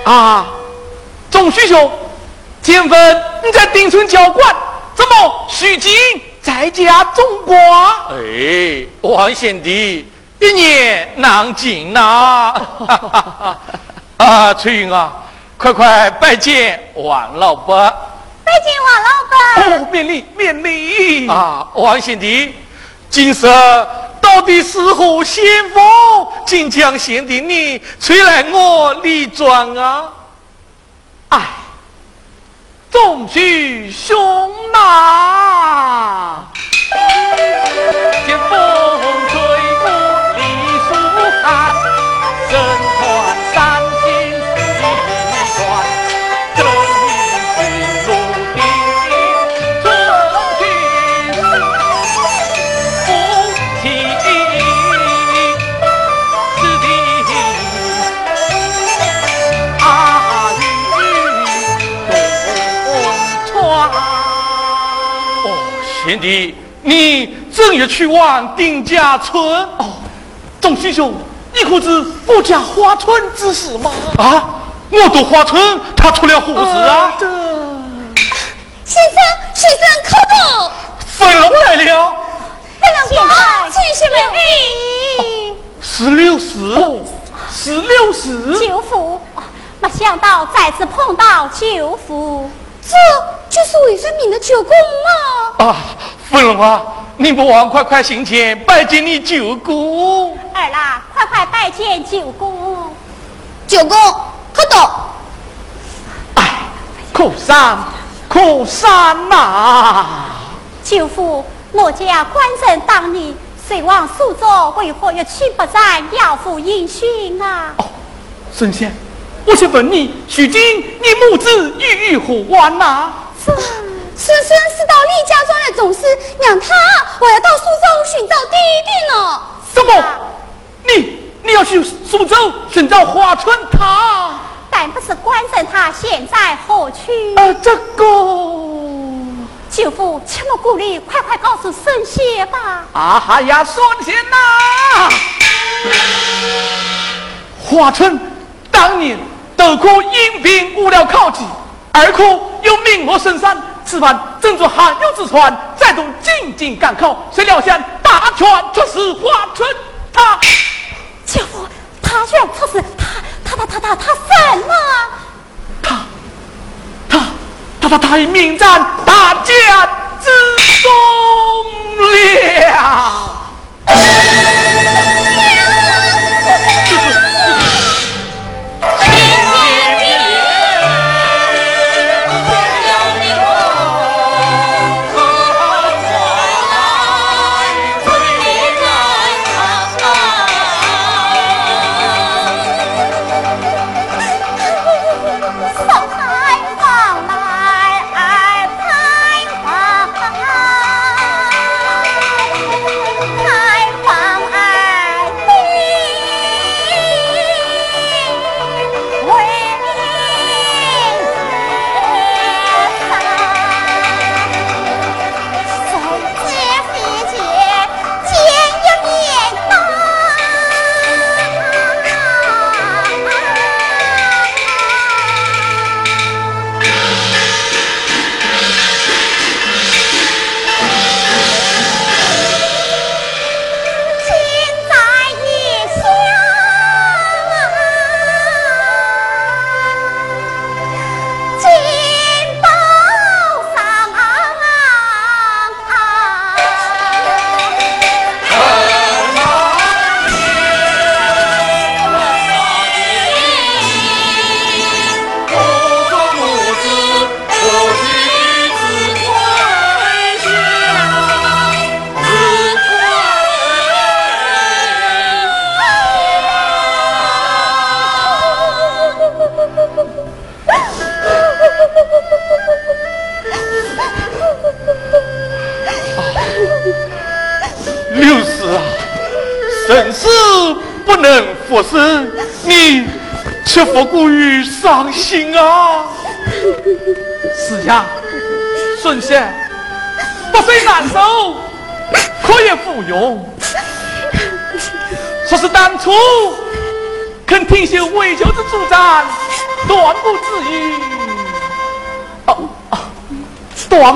啊，钟师兄，前分你在丁村教官，怎么徐静在家种瓜？哎，王贤弟。一年难尽呐！[laughs] 啊，翠云啊，快快拜见王老伯！拜见王老伯！哦，免礼免礼！啊，王贤弟，今生到底是何先锋，竟将贤弟你催来我李庄啊？哎，总须兄呐！见风弟，你正月去往丁家村？哦，钟师兄。你可知富家花村之事吗？啊，我读花村，他出了何事啊？先生，先生，可到？飞龙来了。飞龙过来，请些美十六时，十六时。舅父，没想到再次碰到舅父，这就是魏生明的九公吗？啊，飞龙啊！你不忘快快行前拜见你九公。儿啦，快快拜见九公。九公，可到？哎，可山可山呐！舅父，我家官人当年随往苏州，为何一去不在姚府迎亲啊？哦，神仙，我想问你，如今你母子与何关呐？是。孙孙是到李家庄的总司，让他我要到苏州寻找弟弟呢。什么？你你要去苏州寻找华春他？但不是官人他现在何去？呃，这个舅父切莫顾虑，快快告诉孙仙吧。啊哈呀，孙仙呐！华春当年得可因病无了考级，二可又名落深山。此番正做罕有之船，再度进京赶考，谁料想大权却是华春他。舅父，他居然出事，他他他他他他什么？他他他他他已名占大家之中了。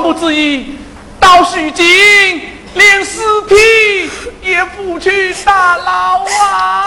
不自已，到许京连尸体也不去打捞啊！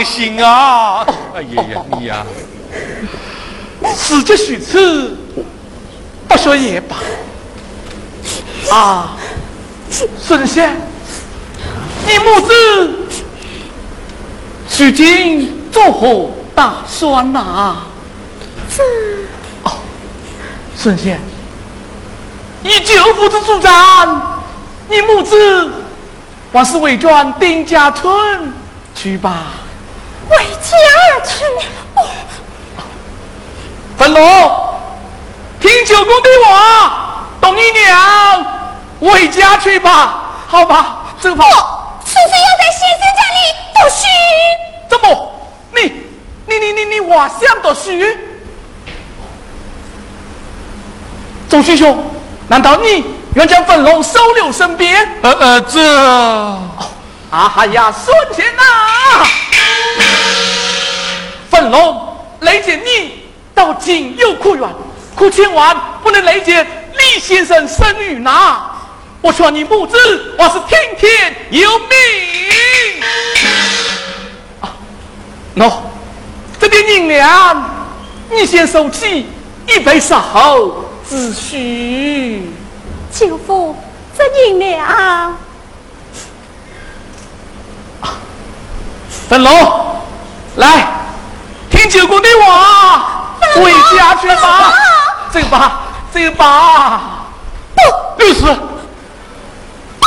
放心啊！哎呀呀，你呀，死就许次，不说也罢。啊，孙仙，你母子如今做何打算呐、啊？哦，孙仙，以舅父之主战，你母子还是为转丁家村去吧。回家而去。哦，粉龙，听九公的话，董姨娘回家去吧，好吧？走吧。叔叔要在先生家里读书。怎么？你你你你你还想读书？钟旭兄，难道你愿将粉龙收留身边？呃呃，这啊哈呀，孙龙雷姐，你到今有苦怨，可千万不能雷姐李先生生女呐！我劝你母子我是听天由命。啊，喏，这点银两你先收起，一备稍后之需。舅父，这银两。粉龙，来，听九公的话，回家去吧。走吧，走吧。不，六十。不，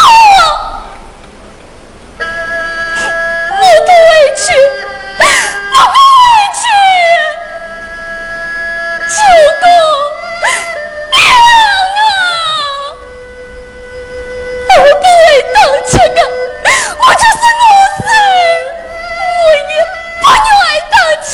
我不委屈，我不委屈，九公娘啊，我不为当这个，我就是我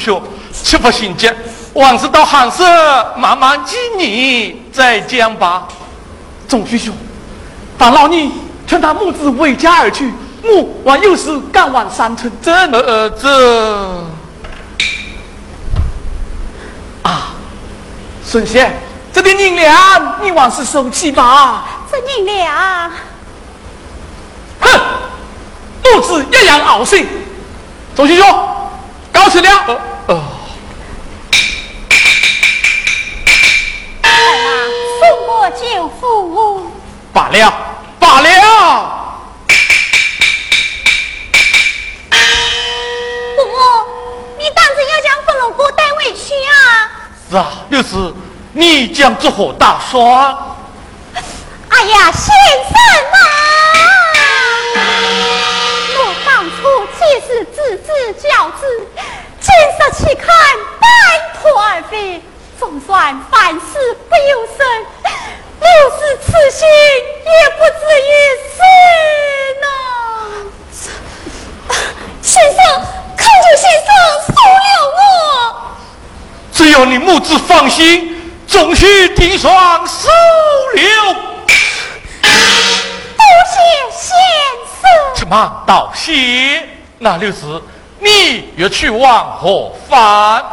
兄，切不心急，王子到寒舍慢慢几年再讲吧。钟旭兄，范老你劝他母子回家而去，我往有事赶往山村这。呃呃，这啊，孙贤，这点银两你往是收起吧。这银两。哼，母子一样傲性。周师兄，告辞了。儿啊，送我舅父。罢了，罢了。伯母，你当真要将粉龙哥带回去啊？是啊，六师，你将作何打算？哎呀，先生啊！我既是自知教子，今日去看半途而废，总算凡事不由身，若是此心也不至于死呢。先生，恳求先生收留我。只要你母子放心，总须定双收留。多谢先。什么道谢？那六师，你要去往何方？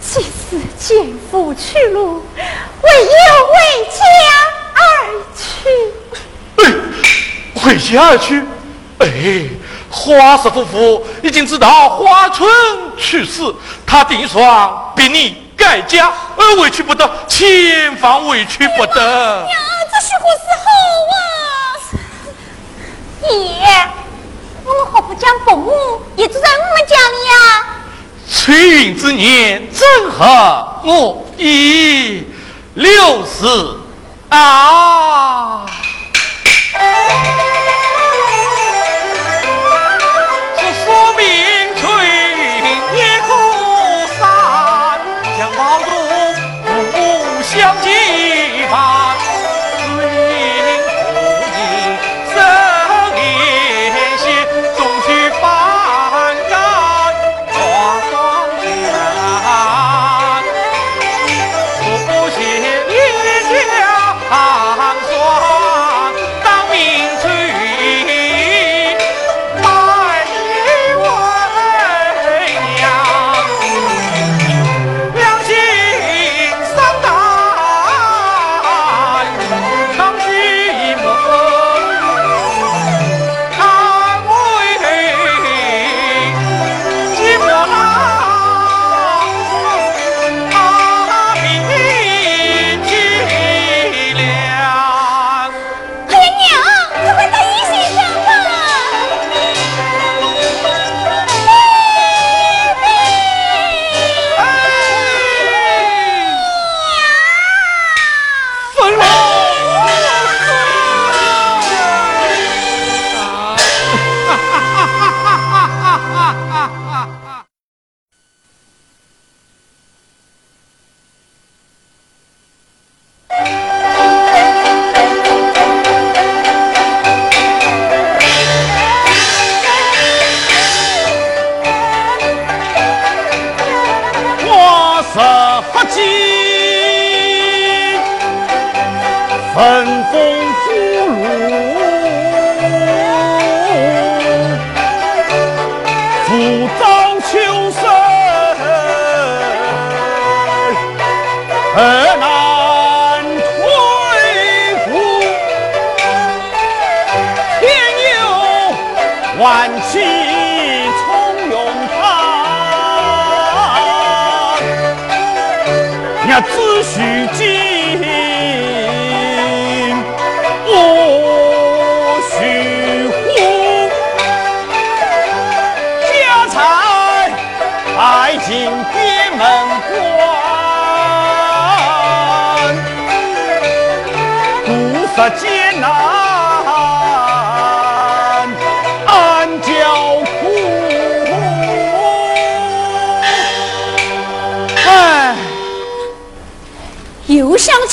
既是见父去路，唯有为家而去。哎，回家而去。哎，花氏夫妇已经知道花春去世，他定双逼你改嫁，而委屈不得，千万委屈不得。娘，这是何是好啊！爷，我们何不将伯母也住在我们家里呀、翠云之年正合我意，六十啊！这说明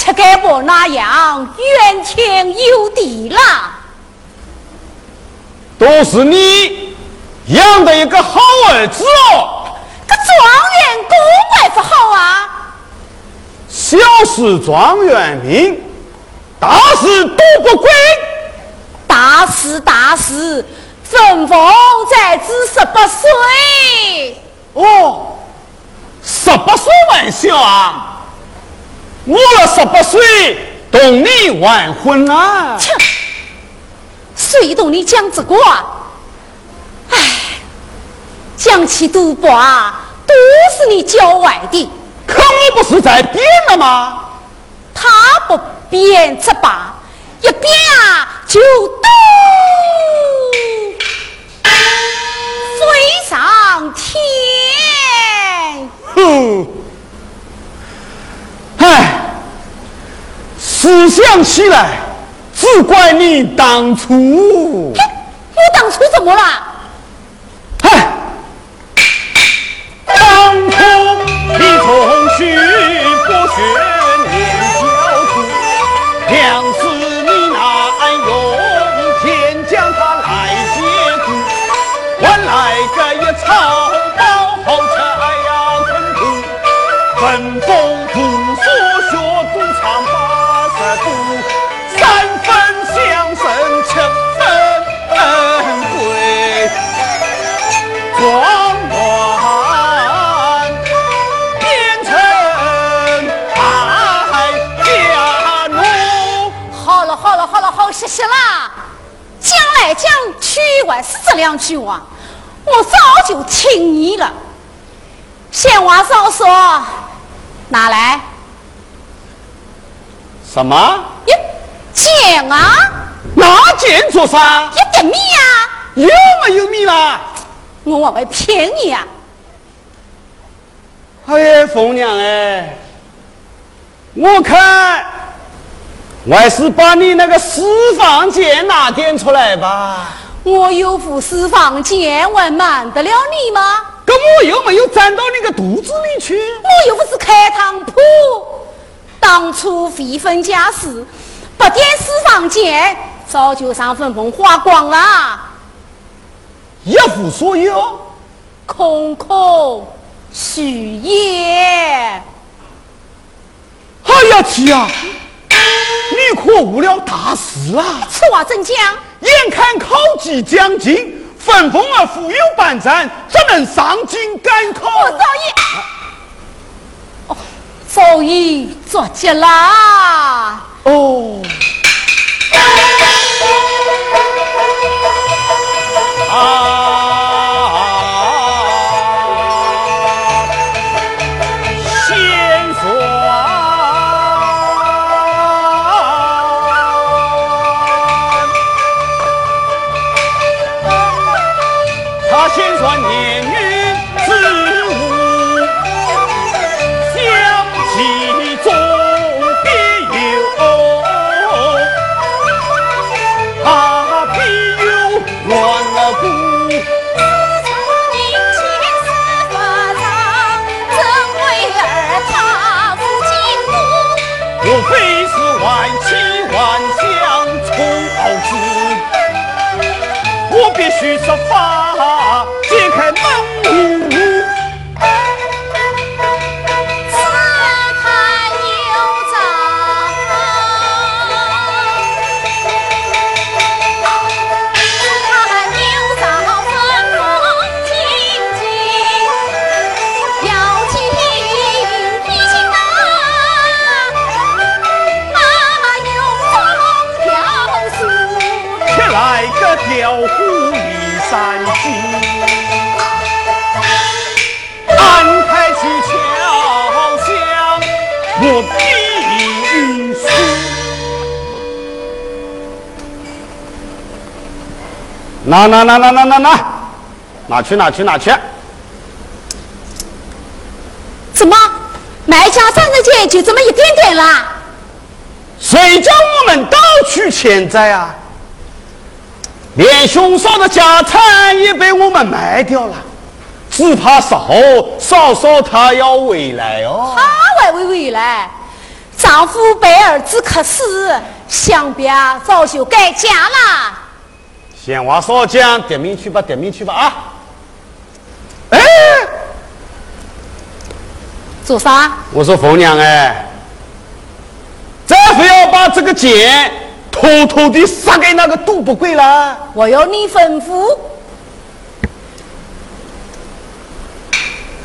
又像吃干婆那样冤情有地了。都是你养的一个好儿子哦，这状元公还不好啊？小事状元命，大事都不归。大事大事，正逢在至十八岁。哦，十八岁玩笑啊！我了十八岁都同你完婚啊！切，谁同你讲这个啊？唉，讲起赌博啊，都是你教坏的。可我不是在编了吗？他不编则罢，一变啊就赌飞上天。哼，唉，思想起来，只怪你当初。我当初怎么了？唉，当初你从许不学念教书，两次你难用天将他来接住，换来个一草包后拆呀困苦，分封讲去还是这两句话，我早就听腻了。闲话少说，拿来什么？呀，讲啊，拿剑做啥？一点米啊，有没有米啦？我往外骗你呀、哎呀，凤娘哎，我看我还是把你那个私房剑拿点出来吧。我有副私房剑，还瞒得了你吗？可我又没有钻到你个肚子里去。我又不是开膛铺，当初非分家事，不点私房钱，早就上粉凤花光了，一无所有。空空虚也。哎呀，妻啊，你可误了大事啊！此话怎讲？眼看考级将近，分封而富有半盏，只能上京赶考？我早已，哦，早已作结啦。哦。啊，拿拿拿拿拿拿拿，拿去拿去拿去！怎么，买家赚的钱就这么一点点啦？谁叫我们盗取钱财啊？连凶手的家产也被我们卖掉了，只怕少少少他要回来哦。他还会回来，丈夫被儿子克死，想必啊早就改嫁啦。闲话少讲，点名去吧，点名去吧啊！哎，做啥？我说凤娘哎，再非要把这个剑偷偷的撒给那个赌博鬼了。我有你吩咐。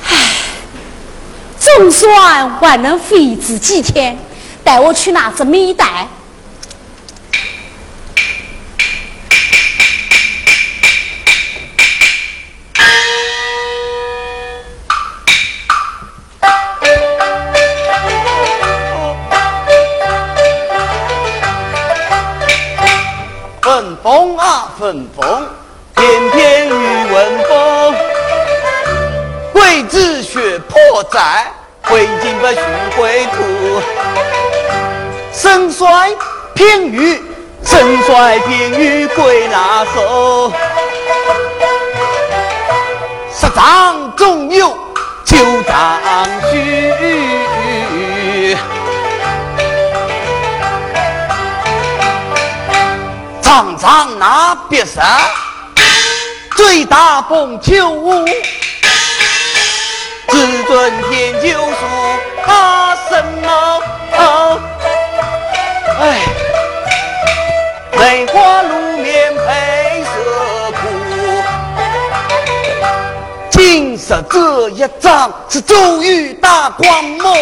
唉，总算还能飞至几天，带我去拿只米袋。风啊风风，翩翩雨闻风。桂枝雪破寨，挥金不许回土。身衰偏于，身衰偏于归那后。常常拿别山，最大风秋雾，至尊天九数怕什么？哎，梅花露面配色苦，今日这一仗是周瑜大光谋，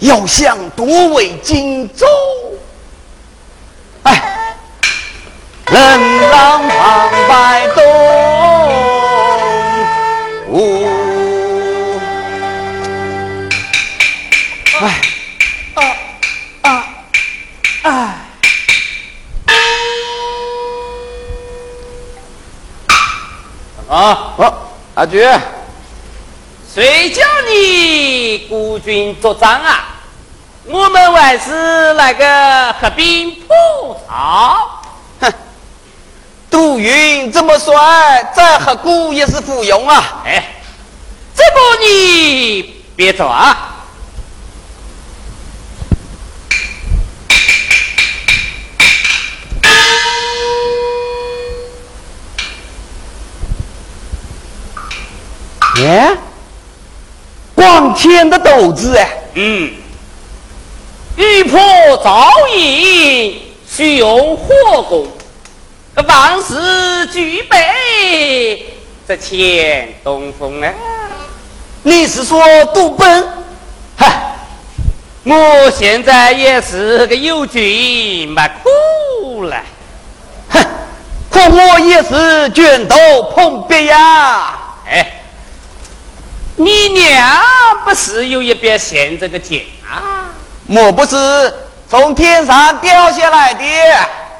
要想夺为荆州。哎，人浪旁摆动，哎，啊啊哎，啊，啊，阿菊，谁叫你孤军作战啊？我们还是来个合兵破曹。哼，杜云这么帅，在河谷也是附庸啊！哎，这不你别走啊！耶，光天的斗志哎，嗯。欲破赵营，需用火攻。万事俱备，这欠东风啊！你是说杜奔？嗨，我现在也是个有军，没苦了。哼，可我也是卷头碰壁呀！哎，你娘不是有一笔闲这个剑啊？莫不是从天上掉下来的？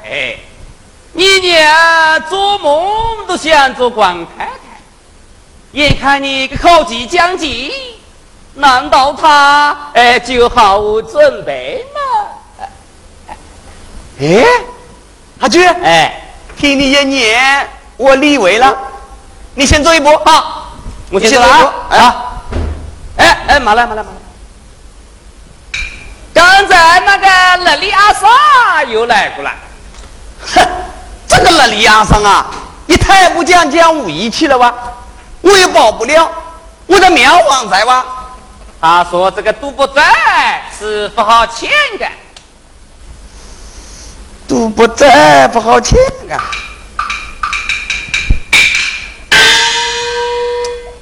哎，你娘做梦都想做官太太，眼看你个考级将近，难道他哎就毫无准备吗？哎，阿菊，哎，听你一念，我理会了。你先走一步，好，我先走走一步。啊，哎哎，马来马来马来。刚才那个勒里阿萨又来过了，哼，这个勒里阿桑啊，你太不讲讲武义气了吧？我也保不了，我的苗王在哇。他说这个赌博在是不好签的，赌博在不好签啊。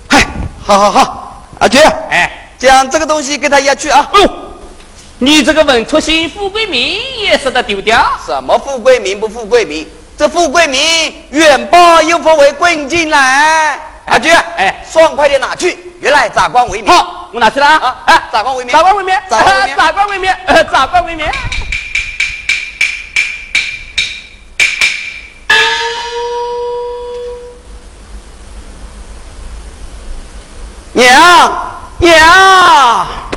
嗨，好好好，阿菊，哎，将这个东西给他押去啊。哦，你这个文出心富贵名也舍得丢掉？什么富贵名不富贵名？这富贵名远报又封为贵进来。阿菊，哎，爽快点拿去。原来咋官为民。好，我拿去了啊。哎，咋官为民？咋官为民？咋官为民？咋官为民？咋官为民？娘，娘。